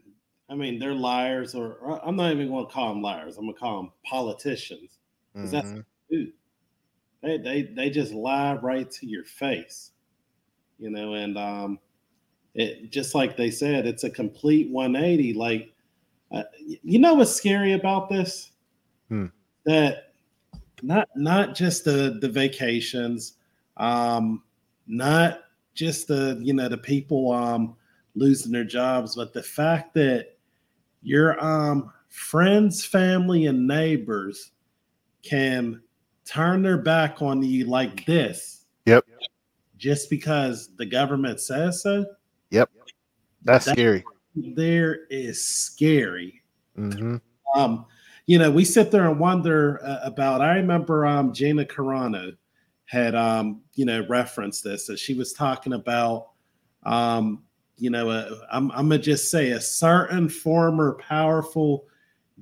S3: I mean, they're liars, or, or I'm not even going to call them liars. I'm going to call them politicians because that's
S2: Mhm.
S3: dude. They they they just lie right to your face, you know. And um, it just like they said, it's a complete 180. Like, uh, you know what's scary about this?
S2: Hmm.
S3: That not not just the the vacations, um, not just the you know the people um losing their jobs, but the fact that your um friends, family, and neighbors can turn their back on you like this. Just because the government says so.
S2: Yep. That's
S3: That-
S2: scary.
S3: There is scary.
S2: hmm
S3: Um, you know, we sit there and wonder uh, about. I remember um, Gina Carano had, um, you know, referenced this as she was talking about, um, you know, uh, I'm, I'm gonna just say a certain former powerful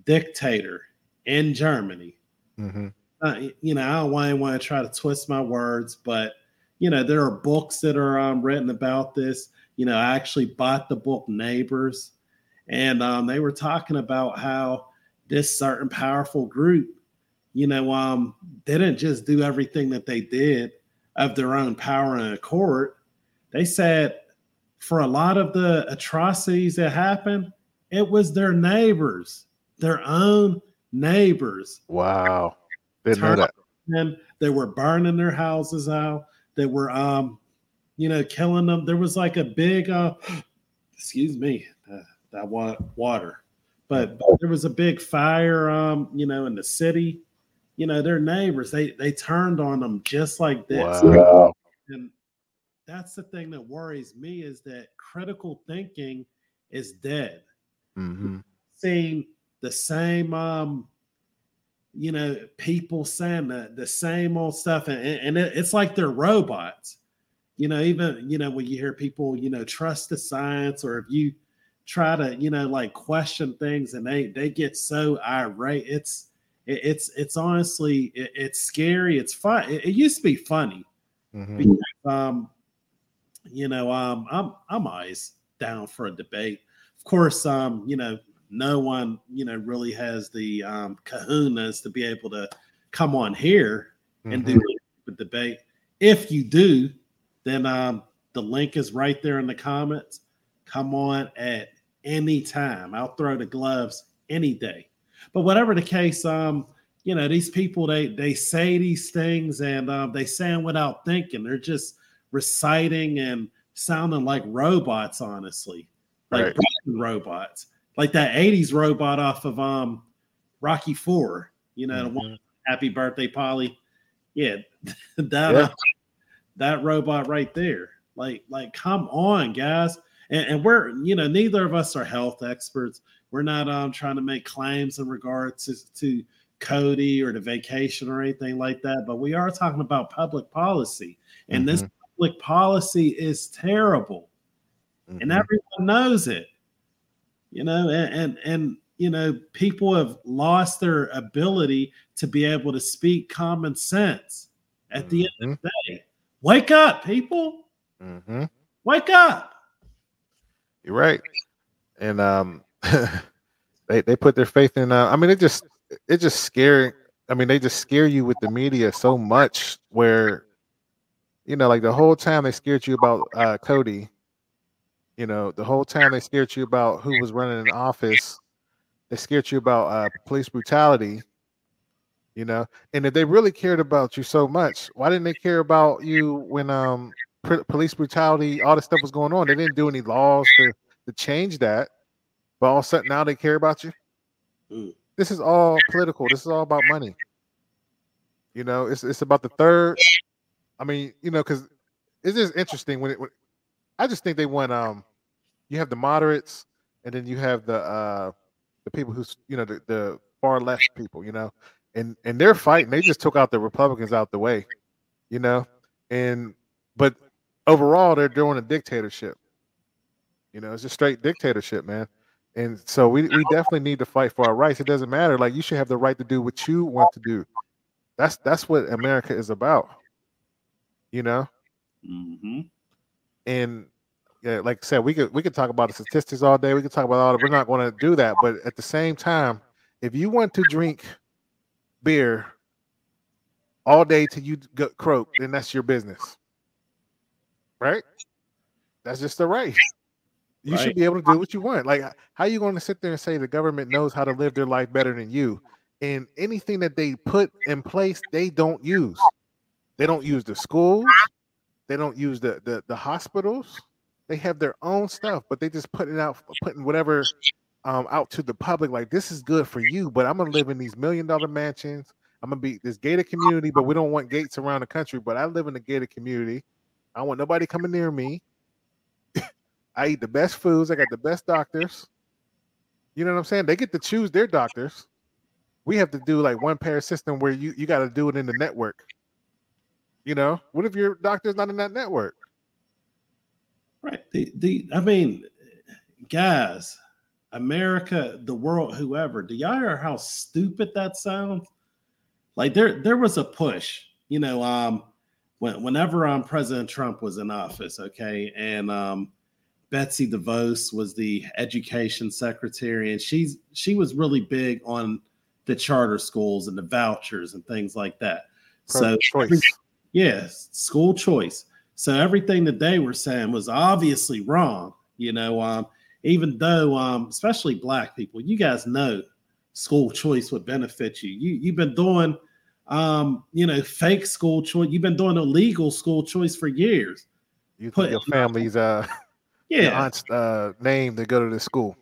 S3: dictator in Germany.
S2: hmm
S3: Uh, you know, I don't want to try to twist my words, but you know, there are books that are um, written about this. You know, I actually bought the book Neighbors, and um, they were talking about how this certain powerful group, you know, um, didn't just do everything that they did of their own power and accord. they said for a lot of the atrocities that happened, it was their neighbors, their own neighbors.
S2: Wow. Didn't know that.
S3: them. They were burning their houses out. They were, um, you know, killing them. There was like a big, uh, excuse me, uh, that wa- water, but, but there was a big fire, um, you know, in the city. You know, their neighbors, they they turned on them just like this.
S2: Wow.
S3: And that's the thing that worries me is that critical thinking is dead
S2: Mm-hmm.
S3: seeing the same um you know people saying the, the same old stuff and, and it, it's like they're robots. You know even you know when you hear people you know trust the science or if you try to you know like question things and they they get so irate it's it, it's it's honestly it, it's scary. It's fun it, used to be funny.
S2: Mhm.
S3: because um you know um i'm i'm always down for a debate. Of course um you know no one you know really has the um kahunas to be able to come on here and do a debate if you do then um the link is right there in the comments. Come on at any time. I'll throw the gloves any day. But whatever the case um you know these people they they say these things and um, they say them without thinking. They're just reciting and sounding like robots honestly. Like
S2: Right.
S3: robots like that 80s robot off of um rocky four you know one happy birthday Paulie. Yeah that
S2: Yeah.
S3: uh, that robot right there. Like like come on guys. And, and we're you know neither of us are health experts. We're not um trying to make claims in regards to, to cody or the vacation or anything like that but we are talking about public policy. And this
S2: Mhm.
S3: public policy is terrible. And
S2: Mhm.
S3: everyone knows it you know and, and and you know people have lost their ability to be able to speak common sense at the end of the day wake up people
S2: Mm-hmm.
S3: wake up
S2: You're right. And um they they put their faith in uh I mean it just it just scary. I mean they just scare you with the media so much where you know like the whole time they scared you about uh Cody. You know, the whole time they scared you about who was running an office. They scared you about uh police brutality. You know, and if they really cared about you so much, why didn't they care about you when um pr- police brutality, all this stuff was going on? They didn't do any laws to to change that, but all of a sudden now they care about you.
S3: Mm.
S2: This is all political. This is all about money. You know, it's it's about the third. I mean, you know, because it's just interesting when it. When, I just think they want um, you have the moderates, and then you have the uh, the people who's you know the, the far left people, you know, and and they're fighting. They just took out the Republicans out the way, you know, and but overall they're doing a dictatorship. You know, it's a straight dictatorship, man. And so we, we definitely need to fight for our rights. It doesn't matter. Like you should have the right to do what you want to do. That's that's what America is about. You know?
S3: Mm-hmm.
S2: And yeah, like I said, we could we could talk about the statistics all day. We could talk about all that. We're not going to do that. But at the same time, if you want to drink beer all day till you get croak, then that's your business. Right? That's just the right. You
S3: Right.
S2: should be able to do what you want. Like, how are you going to sit there and say the government knows how to live their life better than you? And anything that they put in place, they don't use. They don't use the schools. They don't use the the, the hospitals. They have their own stuff, but they just put it out, putting whatever um, out to the public. Like this is good for you, but I'm gonna live in these million dollar mansions. I'm gonna be this gated community, but we don't want gates around the country. But I live in a gated community. I want nobody coming near me. I eat the best foods. I got the best doctors. You know what I'm saying? They get to choose their doctors. We have to do like one pair system where you you got to do it in the network. You know, what if your doctor's not in that network?
S3: Right. The the I mean, guys, America, the world, whoever, do y'all hear how stupid that sounds? Like there there was a push, you know, um when, whenever um President Trump was in office, okay, and um Betsy DeVos was the education secretary, and she's she was really big on the charter schools and the vouchers and things like that.
S2: Pro
S3: So
S2: choice.
S3: Yes, school choice. So everything that they were saying was obviously wrong. You know, um, even though, um, especially black people, you guys know school choice would benefit you. You you've been doing, um, you know, fake school choice. You've been doing illegal school choice for years.
S2: You
S3: Put-
S2: your family's uh your
S3: Yeah.
S2: aunt's uh name to go to the school.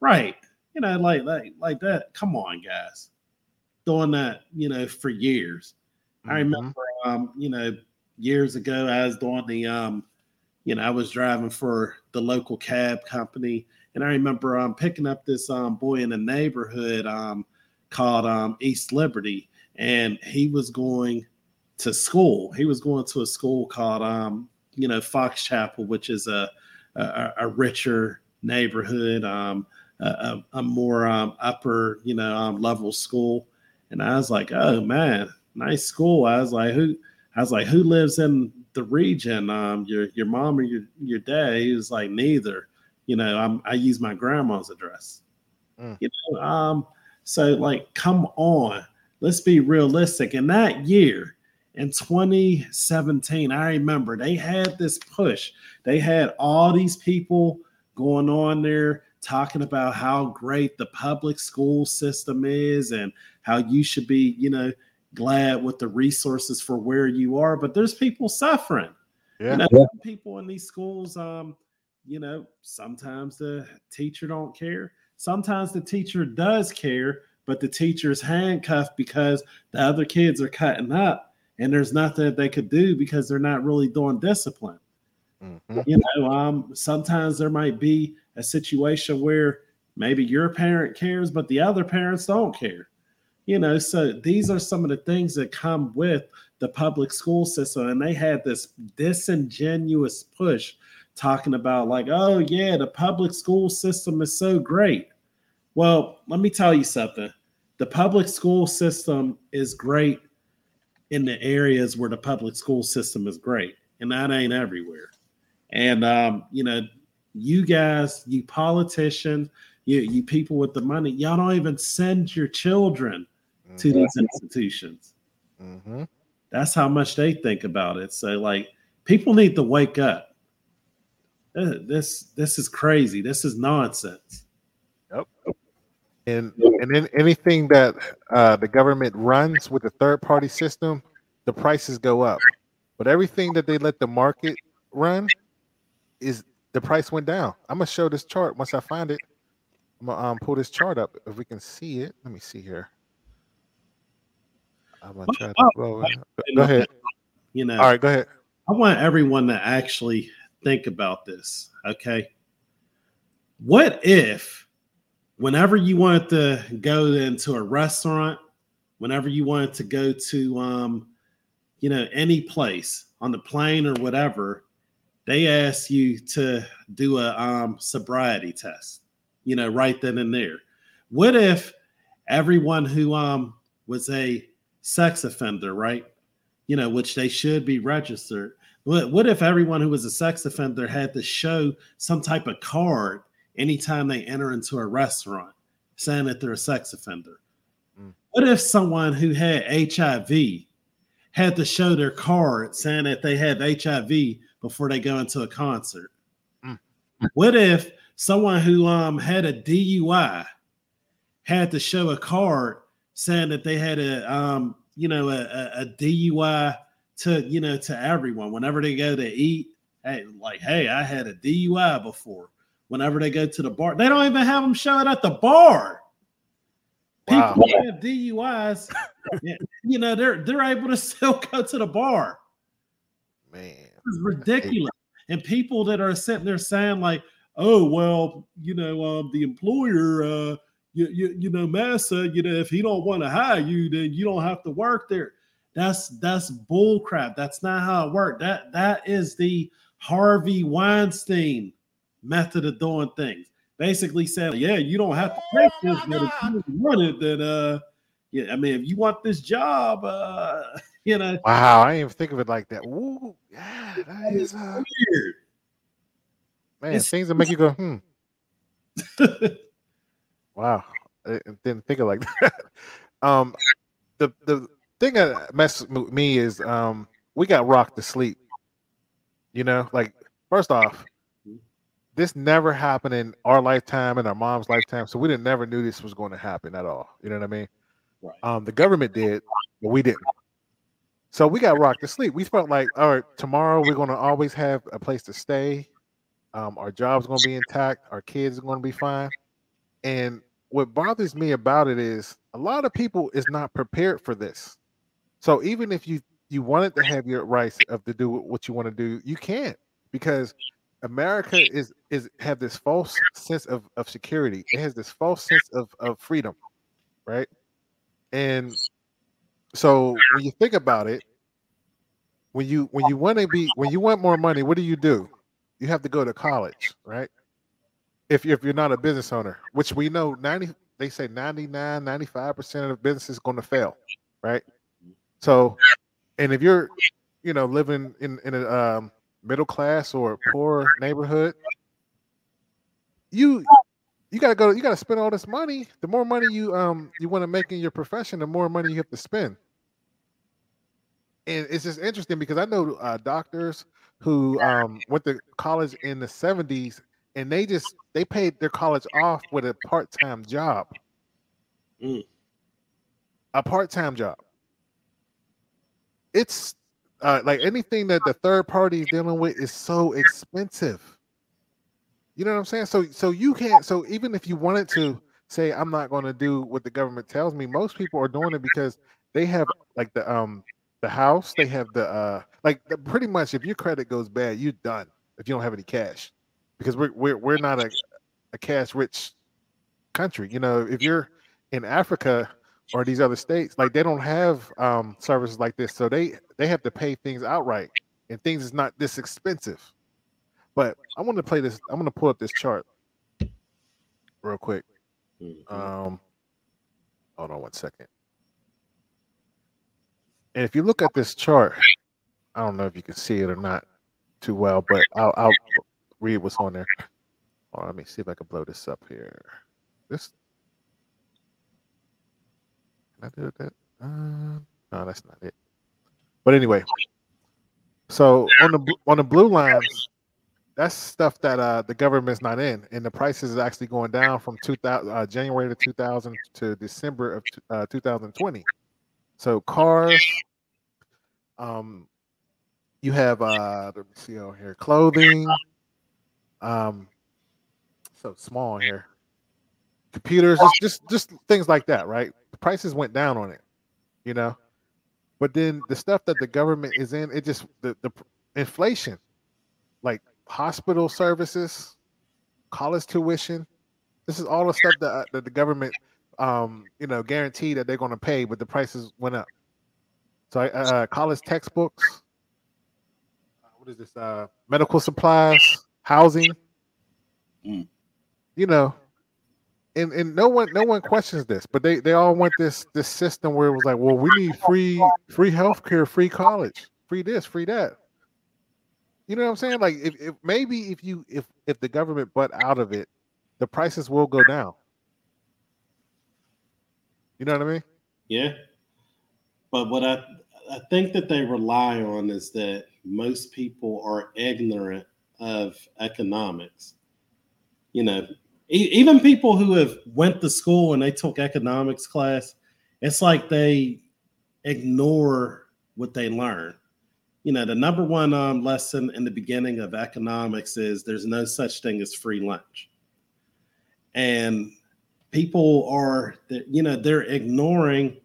S3: Right. You know, like like like that. Come on, guys. Doing that, you know, for years. I remember um, you know, years ago I was doing the um, you know, I was driving for the local cab company and I remember um picking up this um boy in the neighborhood um called um East Liberty and he was going to school. He was going to a school called um, you know, Fox Chapel, which is a a, a richer neighborhood, um, a, a, more um, upper, you know, um, level school. And I was like, oh man, nice school. I was like, who? I was like, who lives in the region? Um, your your mom or your your dad? He was like, neither. You know, I'm, I use my grandma's address. You know, um, so like, come on, let's be realistic. In that year, in 2017, I remember they had this push. They had all these people going on there talking about how great the public school system is and how you should be, you know, glad with the resources for where you are. But there's people suffering.
S2: Yeah.
S3: You know,
S2: Yeah.
S3: people in these schools, um, you know, sometimes the teacher don't care. Sometimes the teacher does care, but the teacher's handcuffed because the other kids are cutting up and there's nothing that they could do because they're not really doing discipline. You know, um, sometimes there might be a situation where maybe your parent cares, but the other parents don't care. You know, so these are some of the things that come with the public school system. And they had this disingenuous push talking about, like, oh, yeah, the public school system is so great. Well, let me tell you something. The public school system is great in the areas where the public school system is great, and that ain't everywhere. And um, you know, you guys, you politicians, you you people with the money, y'all don't even send your children to these institutions.
S2: Mm-hmm.
S3: That's how much they think about it. So, like, people need to wake up. Uh, This this is crazy. This is nonsense.
S2: Yep. And and then anything that uh, the government runs with a third party system, the prices go up. But everything that they let the market run is the price went down. I'm gonna show this chart once I find it. I'm gonna um, pull this chart up if we can see it. Let me see here. I'm gonna try to. Go ahead.
S3: You know.
S2: All right, go ahead.
S3: I want everyone to actually think about this. Okay. What if, whenever you wanted to go into a restaurant, whenever you wanted to go to, um, you know, any place on the plane or whatever, they ask you to do a um, sobriety test, you know, right then and there. What if everyone who um, was a sex offender, right? You know, which they should be registered. What, what if everyone who was a sex offender had to show some type of card anytime they enter into a restaurant saying that they're a sex offender? What if someone who had HIV had to show their card saying that they had HIV before they go into a concert? What if someone who um had a DUI had to show a card saying that they had a um you know a, a, DUI to you know to everyone. Whenever they go to eat hey like hey I had a DUI before. Whenever they go to the bar they don't even have them show it at the bar.
S2: Wow.
S3: people who have DUIs you know they're they're able to still go to the bar.
S2: Man.
S3: It's ridiculous. And people that are sitting there saying like oh well you know um the employer uh you, you, you know massa you know if he don't want to hire you then you don't have to work there. That's that's bull crap that's not how it worked. That that is the harvey weinstein method of doing things. Basically saying yeah you don't have to take this but if you want it then uh yeah i mean if you want this job uh you know.
S2: Wow, I didn't even think of it like that. Ooh, yeah, that is uh,
S3: weird.
S2: man,
S3: It's-
S2: things that make you go, hmm. wow, I didn't think of like that. um, the the thing that messed with me is um, we got rocked to sleep You know, like first off, this never happened in our lifetime and our mom's lifetime, so we didn't never knew this was going to happen at all. You know what I mean?
S3: Right.
S2: Um, the government did, but we didn't. So we got rocked to sleep. We felt like, all right, tomorrow we're going to always have a place to stay. Um, our job's going to be intact. Our kids are going to be fine. And what bothers me about it is a lot of people is not prepared for this. So even if you you wanted to have your rights of to do what you want to do, you can't because America is is have this false sense of, of security. It has this false sense of, of freedom, right? And so when you think about it, when you when you want to be when you want more money, what do you do? You have to go to college, right? If you're, if you're not a business owner, which we know 90 they say 99 95% of business is going to fail, right? So and if you're you know living in in a um, middle class or poor neighborhood, you you gotta go. You gotta spend all this money. The more money you um you want to make in your profession, the more money you have to spend. And it's just interesting because I know uh, doctors who um went to college in the seventies, and they just they paid their college off with a part time job. A part time job. It's uh, like anything that the third party is dealing with is so expensive. You know what I'm saying? So so you can't so even if you wanted to say I'm not going to do what the government tells me, most people are doing it because they have like the um the house, they have the uh like the, pretty much if your credit goes bad, you're done if you don't have any cash. Because we're we're we're not a, a cash rich country. You know, if you're in Africa or these other states, like they don't have um services like this. So they they have to pay things outright and things is not this expensive. But I want to play this. I'm going to pull up this chart real quick. Um, hold on one second. And if you look at this chart, I don't know if you can see it or not too well, but I'll, I'll read what's on there. Or let me see if I can blow this up here. This. Can I do that? Uh, no, that's not it. But anyway, so on the on the blue lines, that's stuff that uh the government's not in, and the prices is actually going down from 2000 uh, January to 2000 to December of uh, 2020. So cars, um, you have uh, let me see on here, clothing, um, so small here, computers, just just just things like that, right? The prices went down on it, you know. But then the stuff that the government is in, it just the, the inflation, like hospital services, college tuition. This is all the stuff that, uh, that the government, um, you know, guaranteed that they're going to pay, but the prices went up. So, uh, college textbooks. uh, What is this? Uh, medical supplies, housing. Mm. You know, and and no one no one questions this, but they they all want this this system where it was like, well, we need free free healthcare, free college, free this, free that. You know what I'm saying? Like if, if maybe if you if if the government butt out of it, the prices will go down. You know what I mean?
S3: Yeah. But what I I think that they rely on is that most people are ignorant of economics. You know, e- even people who have went to school and they took economics class, it's like they ignore what they learn. You know, the number one um, lesson in the beginning of economics is there's no such thing as free lunch. And people are, you know, they're ignoring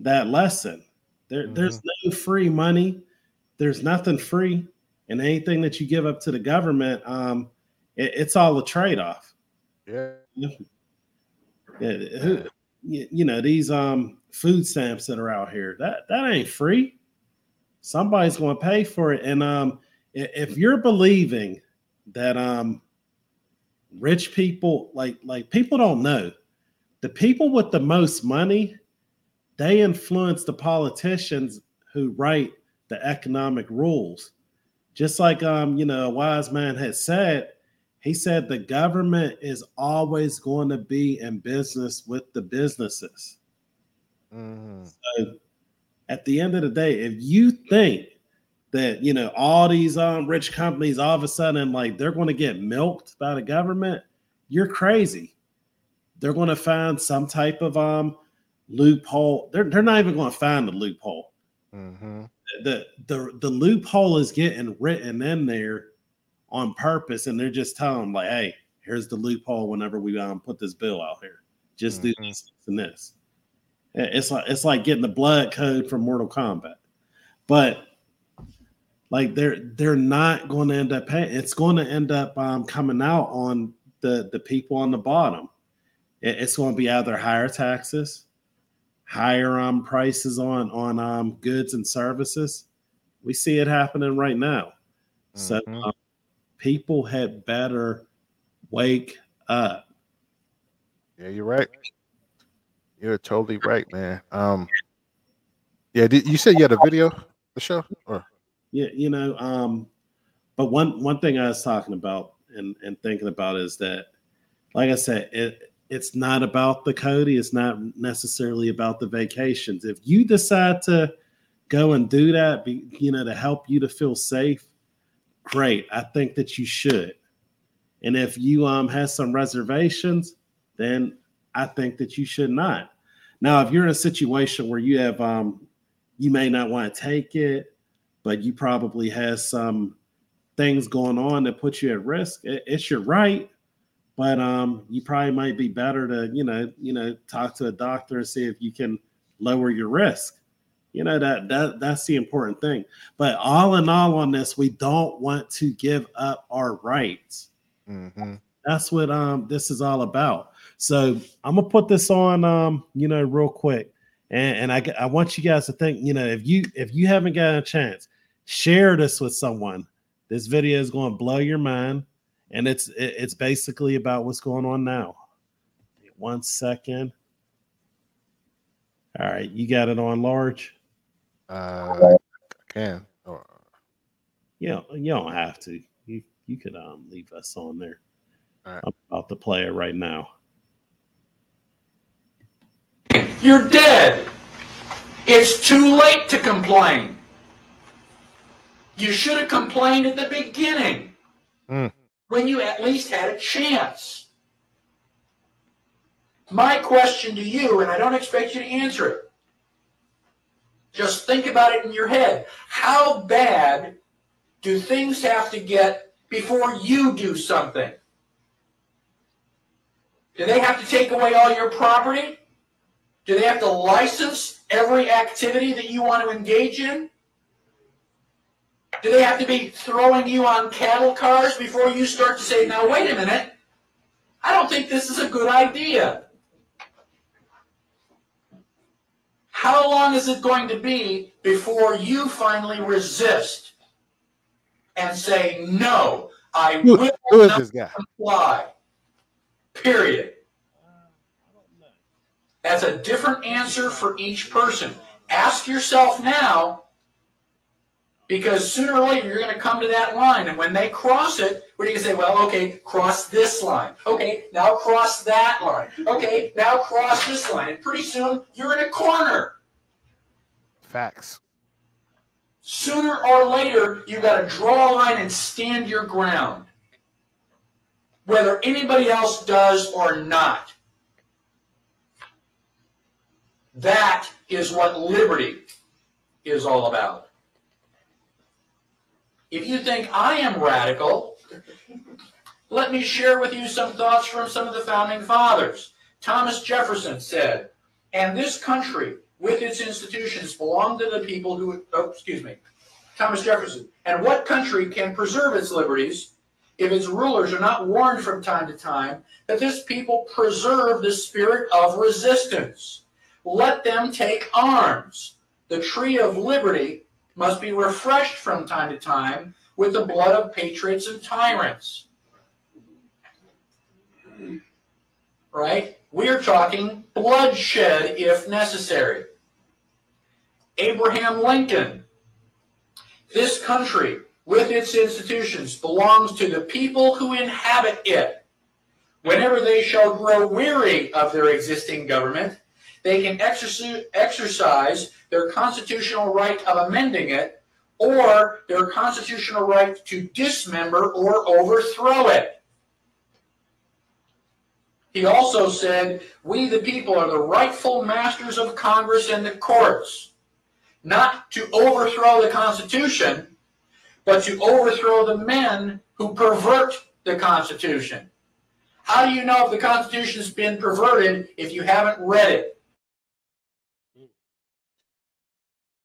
S3: that lesson. There, There's no free money. There's nothing free. And anything that you give up to the government, um, it- it's all a trade off.
S2: Yeah.
S3: Yeah, you know these um food stamps that are out here that that ain't free somebody's going to pay for it and um if you're believing that um rich people like like people don't know the people with the most money they influence the politicians who write the economic rules just like um you know a wise man had said he said the government is always going to be in business with the businesses
S2: Mm-hmm.
S3: so at the end of the day, if you think that you know all these um rich companies all of a sudden like they're going to get milked by the government, you're crazy. They're going to find some type of um loophole. They're they're not even going to find the loophole.
S2: Mm-hmm.
S3: The the the loophole is getting written in there on purpose, and they're just telling them like, "Hey, here's the loophole. Whenever we um put this bill out here, just do this this, and this." It's like it's like getting the blood code from Mortal Kombat, but like they're they're not going to end up paying. It's going to end up um, coming out on the the people on the bottom. It- it's going to be either higher taxes, higher um prices on on um goods and services. We see it happening right now. So um, people had better wake up.
S2: Yeah, you're right. You're totally right, man. Um, yeah, did, you said you had a video, the show, or
S3: Yeah, you know, um, but one one thing I was talking about and and thinking about is that, like I said, it it's not about the Cody. It's not necessarily about the vacations. If you decide to go and do that, be, you know, to help you to feel safe, great. I think that you should. And if you um have some reservations, then I think that you should not. Now, if you're in a situation where you have um you may not want to take it, but you probably have some things going on that put you at risk. It's your right, but um you probably might be better to, you know, you know, talk to a doctor and see if you can lower your risk. You know that that that's the important thing. But all in all on this, we don't want to give up our rights.
S2: Mm-hmm.
S3: That's what um this is all about. So I'm gonna put this on um you know real quick, and and I I want you guys to think you know if you if you haven't got a chance, share this with someone. This video is going to blow your mind, and it's it- it's basically about what's going on now. One second. All right, you got it on large.
S2: uh, I can or
S3: You know, you don't have to. You you could um leave us on there. I'm about to play it right now.
S18: You're dead. It's too late to complain. You should have complained at the beginning
S2: Mm.
S18: When you at least had a chance. My question to you, and I don't expect you to answer it, just think about it in your head. How bad do things have to get before you do something? Do they have to take away all your property? Do they have to license every activity that you want to engage in? Do they have to be throwing you on cattle cars before you start to say, now wait a minute, I don't think this is a good idea? How long is it going to be before you finally resist and say, no, I
S2: Who-
S18: will
S2: who is
S18: not
S2: this guy?
S18: comply? Period. That's a different answer for each person. Ask yourself now, because sooner or later you're going to come to that line, and when they cross it, what are you going to say? Well, okay, cross this line. Okay, now cross that line. Okay, now cross this line, and pretty soon you're in a corner.
S2: facts.
S18: Sooner or later, you've got to draw a line and stand your ground, whether anybody else does or not. That is what liberty is all about. If you think I am radical, let me share with you some thoughts from some of the founding fathers. Thomas Jefferson said, and this country with its institutions belong to the people who, oh, excuse me, Thomas Jefferson, and what country can preserve its liberties if its rulers are not warned from time to time that this people preserve the spirit of resistance? Let them take arms. The tree of liberty must be refreshed from time to time with the blood of patriots and tyrants. Right? We're talking bloodshed if necessary. Abraham Lincoln. This country, with its institutions, belongs to the people who inhabit it. Whenever they shall grow weary of their existing government, they can exercise, their constitutional right of amending it or their constitutional right to dismember or overthrow it. He also said, We the people are the rightful masters of Congress and the courts, not to overthrow the Constitution, but to overthrow the men who pervert the Constitution. How do you know if the Constitution's been perverted if you haven't read it?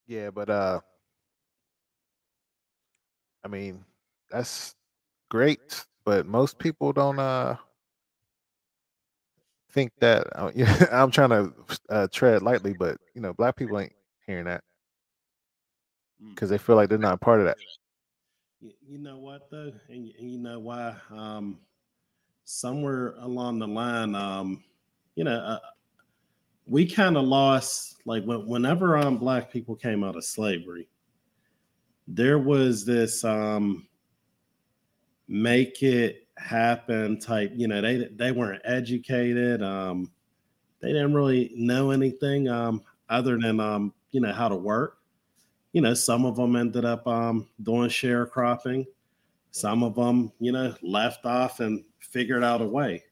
S2: Yeah, but uh, I mean, that's great, but most people don't uh think that. Uh, yeah, I'm trying to uh, tread lightly, but you know, black people ain't hearing that because they feel like they're not part of that.
S3: You, know what though, and, and you know why? Um, somewhere along the line, um, you know, uh, we kind of lost like when, whenever um black people came out of slavery, there was this um make it happen type. You know, they they weren't educated. Um, they didn't really know anything um other than um you know how to work you know, some of them ended up um, doing sharecropping. Some of them, you know, left off and figured out a way.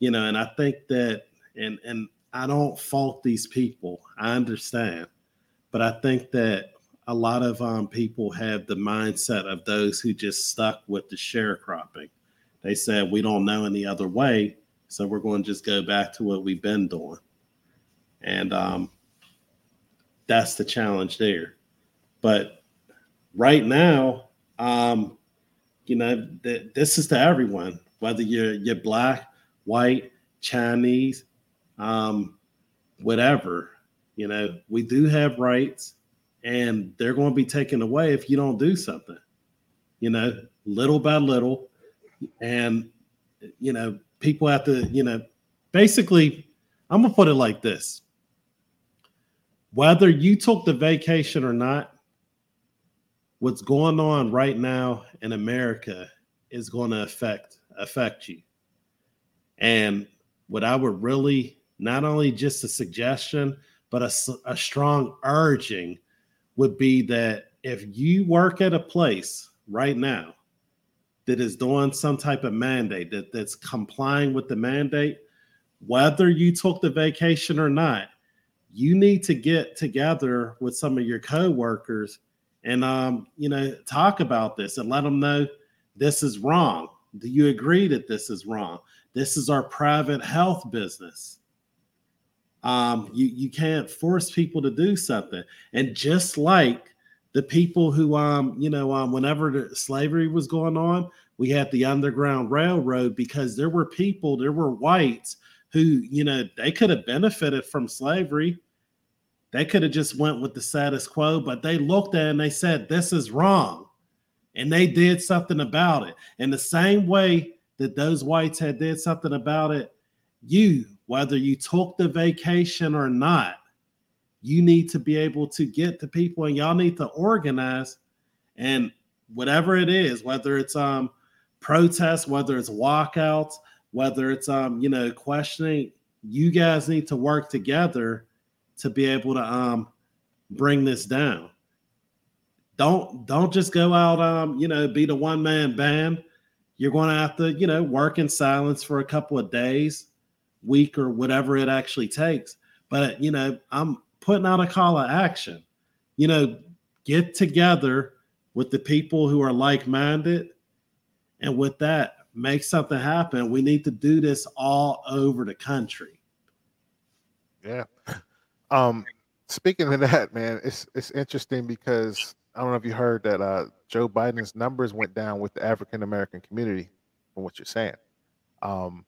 S3: You know, and I think that, and and I don't fault these people. I understand, but I think that a lot of um, people have the mindset of those who just stuck with the sharecropping. They said we don't know any other way, so we're going to just go back to what we've been doing, and um, that's the challenge there. But right now, um, you know, th- this is to everyone, whether you're you're black, white, Chinese, um, whatever. You know, we do have rights, and they're going to be taken away if you don't do something. You know, little by little, and you know, people have to. You know, basically, I'm gonna put it like this: whether you took the vacation or not, what's going on right now in America is going to affect affect you. And what I would really not only just a suggestion, but a, a strong urging would be that if you work at a place right now that is doing some type of mandate that, that's complying with the mandate, whether you took the vacation or not, you need to get together with some of your coworkers and um, you know talk about this and let them know this is wrong. Do you agree that this is wrong? This is our private health business. Um, you you can't force people to do something. And just like the people who um you know um whenever slavery was going on, we had the Underground Railroad because there were people, there were whites who you know they could have benefited from slavery they could have just went with the status quo, but they looked at and they said, this is wrong. And they did something about it. In the same way that those whites had did something about it, you, whether you took the vacation or not, you need to be able to get to people and y'all need to organize and whatever it is, whether it's um protests, whether it's walkouts, whether it's um, you know, questioning, you guys need to work together to be able to um bring this down. Don't don't just go out um you know be the one man band. You're going to have to you know work in silence for a couple of days, week or whatever it actually takes. But you know I'm putting out a call of action. You know get together with the people who are like minded, and with that make something happen. We need to do this all over the country.
S2: Yeah. Um, speaking of that, man, it's it's interesting because I don't know if you heard that uh, Joe Biden's numbers went down with the African American community, from what you're saying. Um,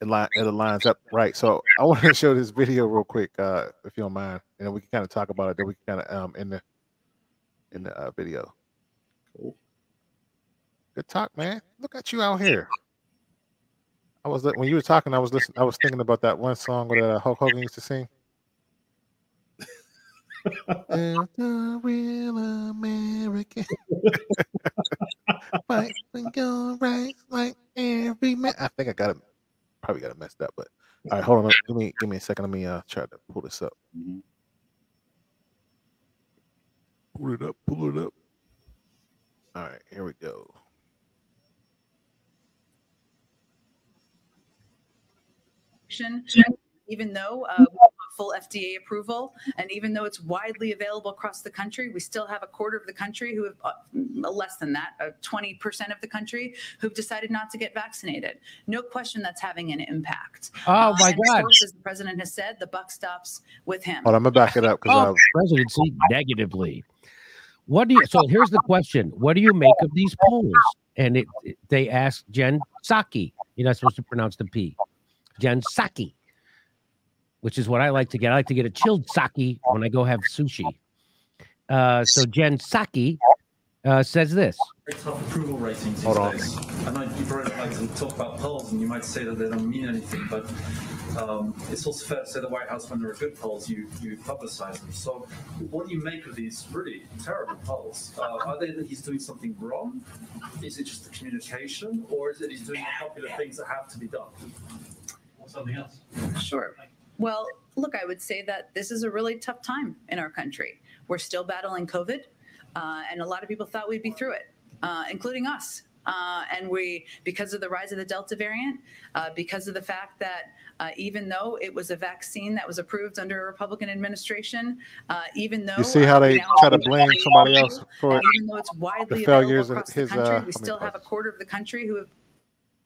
S2: it, li- it aligns up right. So I want to show this video real quick, uh, if you don't mind, and then we can kind of talk about it. Then we can kind of um in the in the uh, video.
S3: Cool.
S2: Good talk, man. Look at you out here. I was when you were talking, I was listening. I was thinking about that one song that uh, Hulk Hogan used to sing. There's the real American. Fight for your right like every man. I think I got it. Probably got it messed up, but all right, hold on. Give me give me a second. Let me uh try to pull this up. Pull it up. Pull it up. All right, here we go.
S19: even though uh, we have full FDA approval, and even though it's widely available across the country, we still have a quarter of the country who have uh, mm, less than that, uh, 20% of the country who've decided not to get vaccinated. No question that's having an impact.
S15: Oh, my God.
S19: course, as the president has said, the buck stops with him.
S2: Hold on, I'm gonna back it up because
S15: Oh, presidency negatively. What do you? So here's the question: What do you make of these polls? And it, it- they asked Jen Psaki. You're not supposed to pronounce the P. Jen Psaki, which is what I like to get. I like to get a chilled sake when I go have sushi. Uh, so Jen Psaki uh, says this.
S20: very tough approval ratings these
S2: Hold on.
S20: days. I know you probably don't like to talk about polls, and you might say that they don't mean anything, but um, it's also fair to say the White House, when there are good polls, you you publicize them. So, what do you make of these really terrible polls? Uh, are they that he's doing something wrong? Is it just the communication, or is it he's doing the popular things that have to be done? Or something else?
S19: Sure. Well, look, I would say that this is a really tough time in our country. We're still battling COVID, uh, and a lot of people thought we'd be through it, uh, including us. Uh, and we, because of the rise of the Delta variant, uh, because of the fact that uh, even though it was a vaccine that was approved under a Republican administration, uh, even though
S2: You see how they try to
S19: it's
S2: blame somebody else for
S19: and even though it's widely
S2: the failures of his,
S19: country, we
S2: I mean,
S19: still have a quarter of the country who have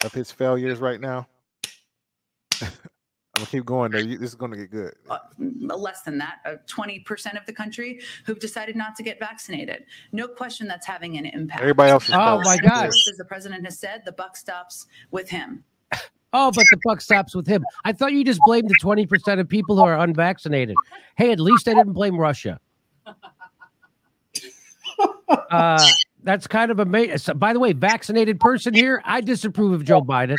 S2: of his failures right now. I'm gonna keep going there. You- This is gonna get good.
S19: uh, less than that, uh, 20% of the country who've decided not to get vaccinated. No question that's having an impact.
S2: Everybody else is
S15: Oh,
S2: failed.
S15: my
S19: And of
S15: God.
S19: As the president has said, the buck stops with him.
S15: Oh, but the buck stops with him. I thought you just blamed the 20% of people who are unvaccinated. Hey, at least I didn't blame Russia. Uh, that's kind of amazing. By the way, vaccinated person here, I disapprove of Joe Biden.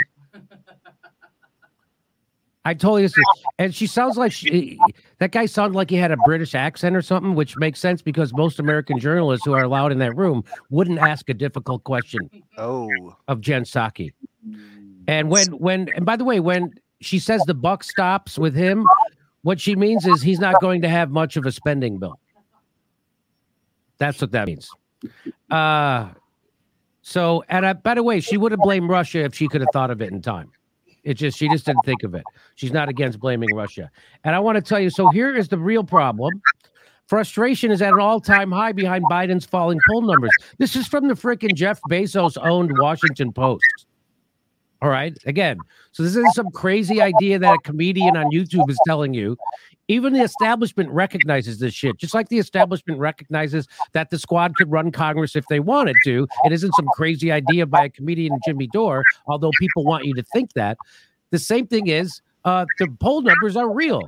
S15: I totally disagree. And she sounds like she, that guy sounded like he had a British accent or something, which makes sense because most American journalists who are allowed in that room wouldn't ask a difficult question
S2: Oh,
S15: of Jen Psaki. And when when and by the way, when she says the buck stops with him, what she means is he's not going to have much of a spending bill. That's what that means. Uh so and I, by the way, she would have blamed Russia if she could have thought of it in time. It just she just didn't think of it. She's not against blaming Russia. And I want to tell you, so here is the real problem. Frustration is at an all-time high behind Biden's falling poll numbers. This is from the freaking Jeff Bezos owned Washington Post. All right. Again, so this isn't some crazy idea that a comedian on YouTube is telling you. Even the establishment recognizes this shit, just like the establishment recognizes that the squad could run Congress if they wanted to. It isn't some crazy idea by a comedian, Jimmy Dore, although people want you to think that. The same thing is uh, the poll numbers are real.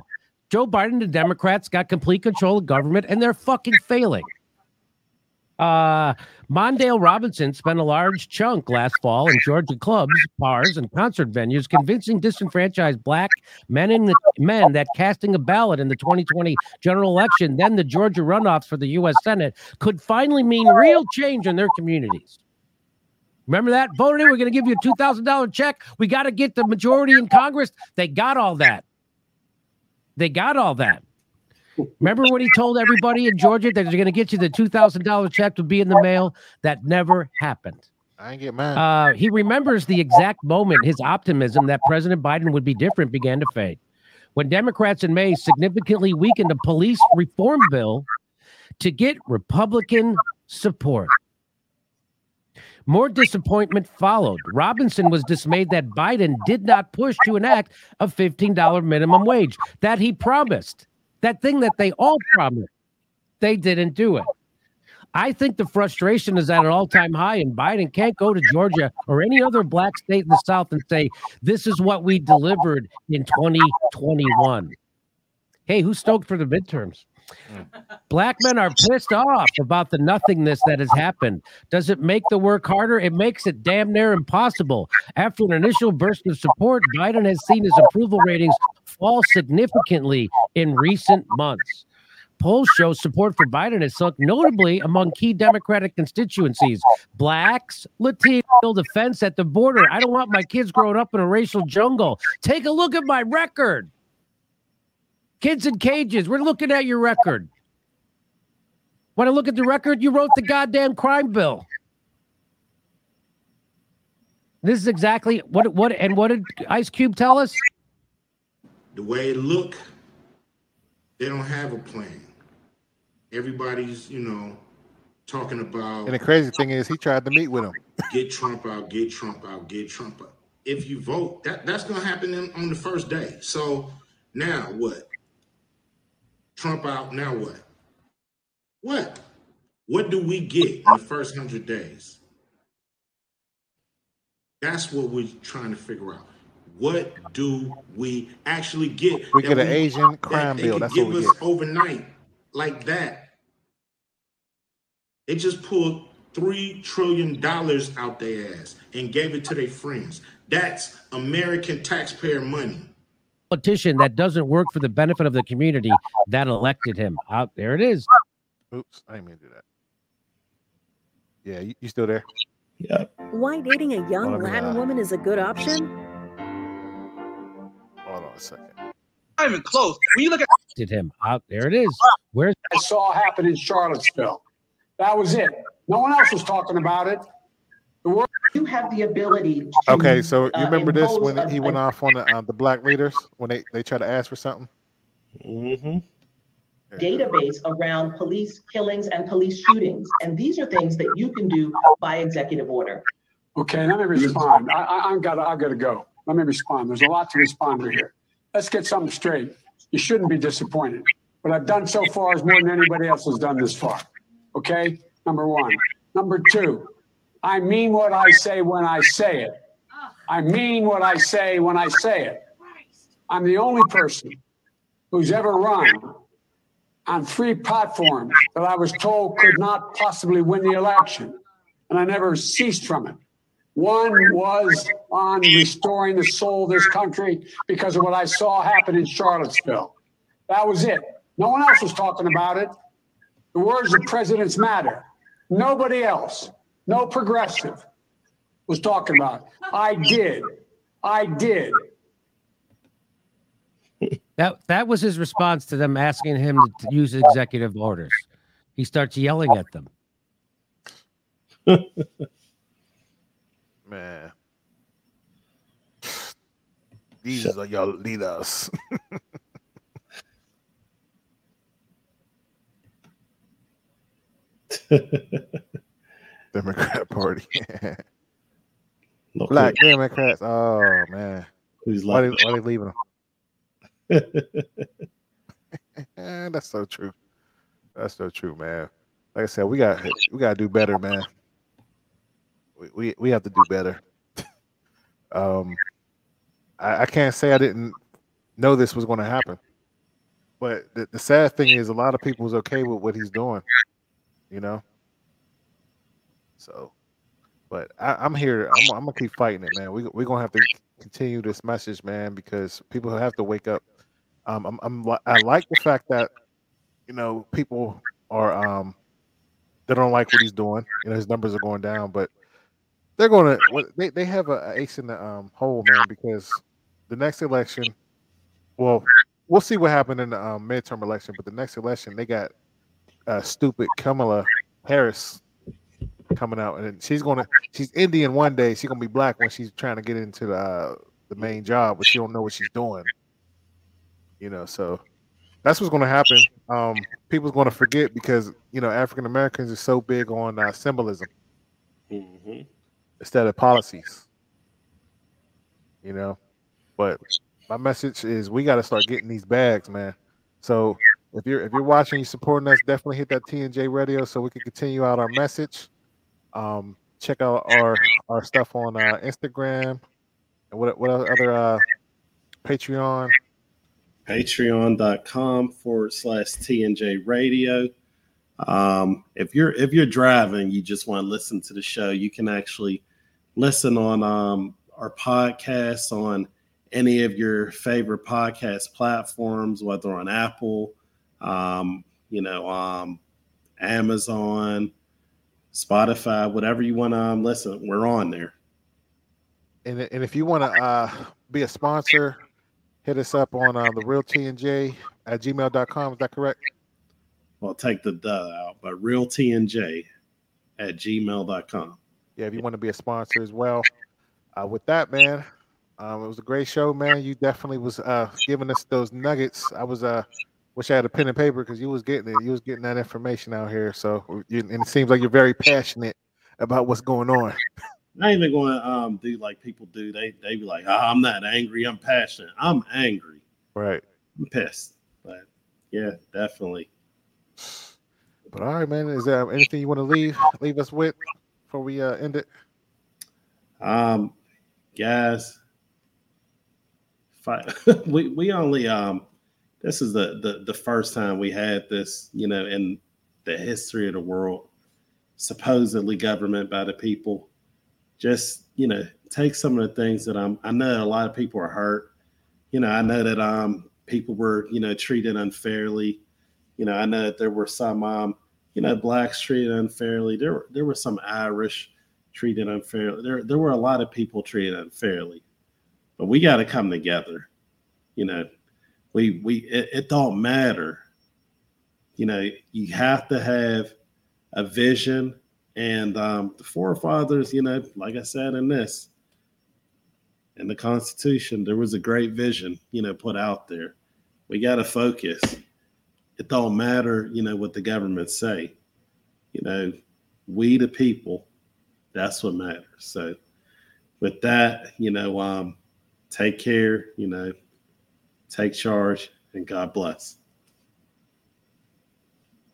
S15: Joe Biden, the Democrats, got complete control of government, and they're fucking failing. Uh, Mondale Robinson spent a large chunk last fall in Georgia clubs, bars, and concert venues, convincing disenfranchised black men and men that casting a ballot in the 2020 general election, then the Georgia runoffs for the U.S. Senate, could finally mean real change in their communities. Remember that? Voted in, we're going to give you a $2,000 check. We got to get the majority in Congress. They got all that. They got all that. Remember when he told everybody in Georgia that they're going to get you the $2,000 check to be in the mail? That never happened.
S2: I ain't get mad.
S15: Uh, he remembers the exact moment his optimism that President Biden would be different began to fade. When Democrats in May significantly weakened a police reform bill to get Republican support. More disappointment followed. Robinson was dismayed that Biden did not push to enact a $15 minimum wage that he promised. That thing that they all promised. They didn't do it. I think the frustration is at an all time high, and Biden can't go to Georgia or any other black state in the South and say, This is what we delivered in 2021. Hey, who's stoked for the midterms? Mm. Black men are pissed off about the nothingness that has happened. Does it make the work harder? It makes it damn near impossible. After an initial burst of support, Biden has seen his approval ratings fall significantly in recent months. Polls show support for Biden has sunk notably among key Democratic constituencies. Blacks, Latinos, defense at the border. I don't want my kids growing up in a racial jungle. Take a look at my record. Kids in cages. We're looking at your record. Want to look at the record? You wrote the goddamn crime bill. This is exactly what what and what did Ice Cube tell us?
S21: The way it look, they don't have a plan. Everybody's, you know, talking about
S2: And the crazy thing is, he tried to meet with him.
S21: get Trump out, get Trump out, get Trump out. If you vote, that, that's gonna happen on the first day. So now what? Trump out, now what? What? What do we get in the first hundred days? That's what we're trying to figure out. What do we actually get?
S2: We get an Asian crime
S21: they
S2: bill. That's
S21: give
S2: what we
S21: us
S2: get.
S21: overnight like that. They just pulled three trillion dollars out their ass and gave it to their friends. That's American taxpayer money.
S15: Politician that doesn't work for the benefit of the community that elected him. Out there it is.
S2: Oops, I didn't mean to do that. Yeah, you, you still there?
S3: Yeah.
S22: Why dating a young
S2: Well,
S22: Latin
S2: uh,
S22: woman is a good option?
S2: Hold on a second.
S23: Not even close. When you look at
S15: Did him. Out there it is. Where's
S24: I saw happen in Charlottesville. That was it. No one else was talking about it. The world
S25: you have the ability to
S2: Okay, so you
S25: uh,
S2: remember this when
S25: a-
S2: he went
S25: a-
S2: off on the, uh, the black leaders when they they tried to ask for something?
S3: Mm-hmm.
S25: database around police killings and police shootings. And these are things that you can do by executive order.
S24: Okay, let me respond. I, I, I've got, I've got to go. Let me respond. There's a lot to respond to here. Let's get something straight. You shouldn't be disappointed. What I've done so far is more than anybody else has done this far. Okay, number one. Number two, I mean what I say when I say it. I mean what I say when I say it. I'm the only person who's ever run on three platforms that I was told could not possibly win the election. And I never ceased from it. One was on restoring the soul of this country because of what I saw happen in Charlottesville. That was it. No one else was talking about it. The words of presidents matter. Nobody else, no progressive, was talking about. I did. I did.
S15: That that was his response to them asking him to use executive orders. He starts yelling at them.
S2: Man. These are your leaders. Democrat Party.
S3: Look,
S2: Black Democrats. Oh man.
S3: Who's
S2: why, they, why they leaving them? That's so true. That's so true, man. Like I said, we got we got to do better, man. We, we we have to do better. Um, I, I can't say I didn't know this was going to happen, but the, the sad thing is, a lot of people is okay with what he's doing. You know. So, but I, I'm here. I'm, I'm gonna keep fighting it, man. We we're gonna have to continue this message, man, because people have to wake up. Um, I'm, I'm I like the fact that you know people are um they don't like what he's doing. You know his numbers are going down, but they're going to they they have a ace in the um hole, man, because the next election, well, we'll see what happened in the um, midterm election, but the next election they got uh, stupid Kamala Harris coming out, and she's gonna she's Indian one day, she's gonna be black when she's trying to get into the uh, the main job, but she don't know what she's doing. You know, so that's what's gonna happen. Um, people's gonna forget because you know African Americans are so big on uh, symbolism instead of policies. You know, but my message is we got to start getting these bags, man. So if you're if you're watching, you supporting us, definitely hit that T and J Radio so we can continue out our message. Um, check out our our stuff on uh, Instagram and what what other uh, Patreon.
S3: patreon.com forward slash TNJ radio. Um, if you're if you're driving, you just want to listen to the show, you can actually listen on um, our podcast on any of your favorite podcast platforms, whether on Apple, um, you know, um, Amazon, Spotify, whatever you want to um, listen, we're on there.
S2: And, and if you want to uh, be a sponsor, hit us up on uh, the real TNJ at gmail.com. Is that correct?
S3: Well, take the duh out, but real TNJ at gmail.com.
S2: Yeah, if you want to be a sponsor as well. uh, with that, man, um, it was a great show, man. You definitely was uh, giving us those nuggets. I was uh, wish I had a pen and paper because you was getting it. You was getting that information out here. So, you, and it seems like you're very passionate about what's going on.
S3: I ain't even going to um, do like people do. They they be like, oh, I'm not angry. I'm passionate. I'm angry.
S2: Right.
S3: I'm pissed. But yeah, definitely.
S2: But all right, man. Is there anything you want to leave leave us with before we uh, end it?
S3: Um, guys, fight. we we only um, this is the the the first time we had this, you know, in the history of the world, supposedly government by the people. Just you know, take some of the things that I'm. I know a lot of people are hurt. You know, I know that um people were you know treated unfairly. You know, I know that there were some um you know blacks treated unfairly. There were there were some Irish treated unfairly. There there were a lot of people treated unfairly, but we got to come together. You know, we we it, it don't matter. You know, you have to have a vision, and um, the forefathers. You know, like I said in this, in the Constitution, there was a great vision. You know, put out there. We got to focus. It don't matter. You know what the government say. You know, we the people that's what matters. So with that, you know, um, take care, you know, take charge, and God bless.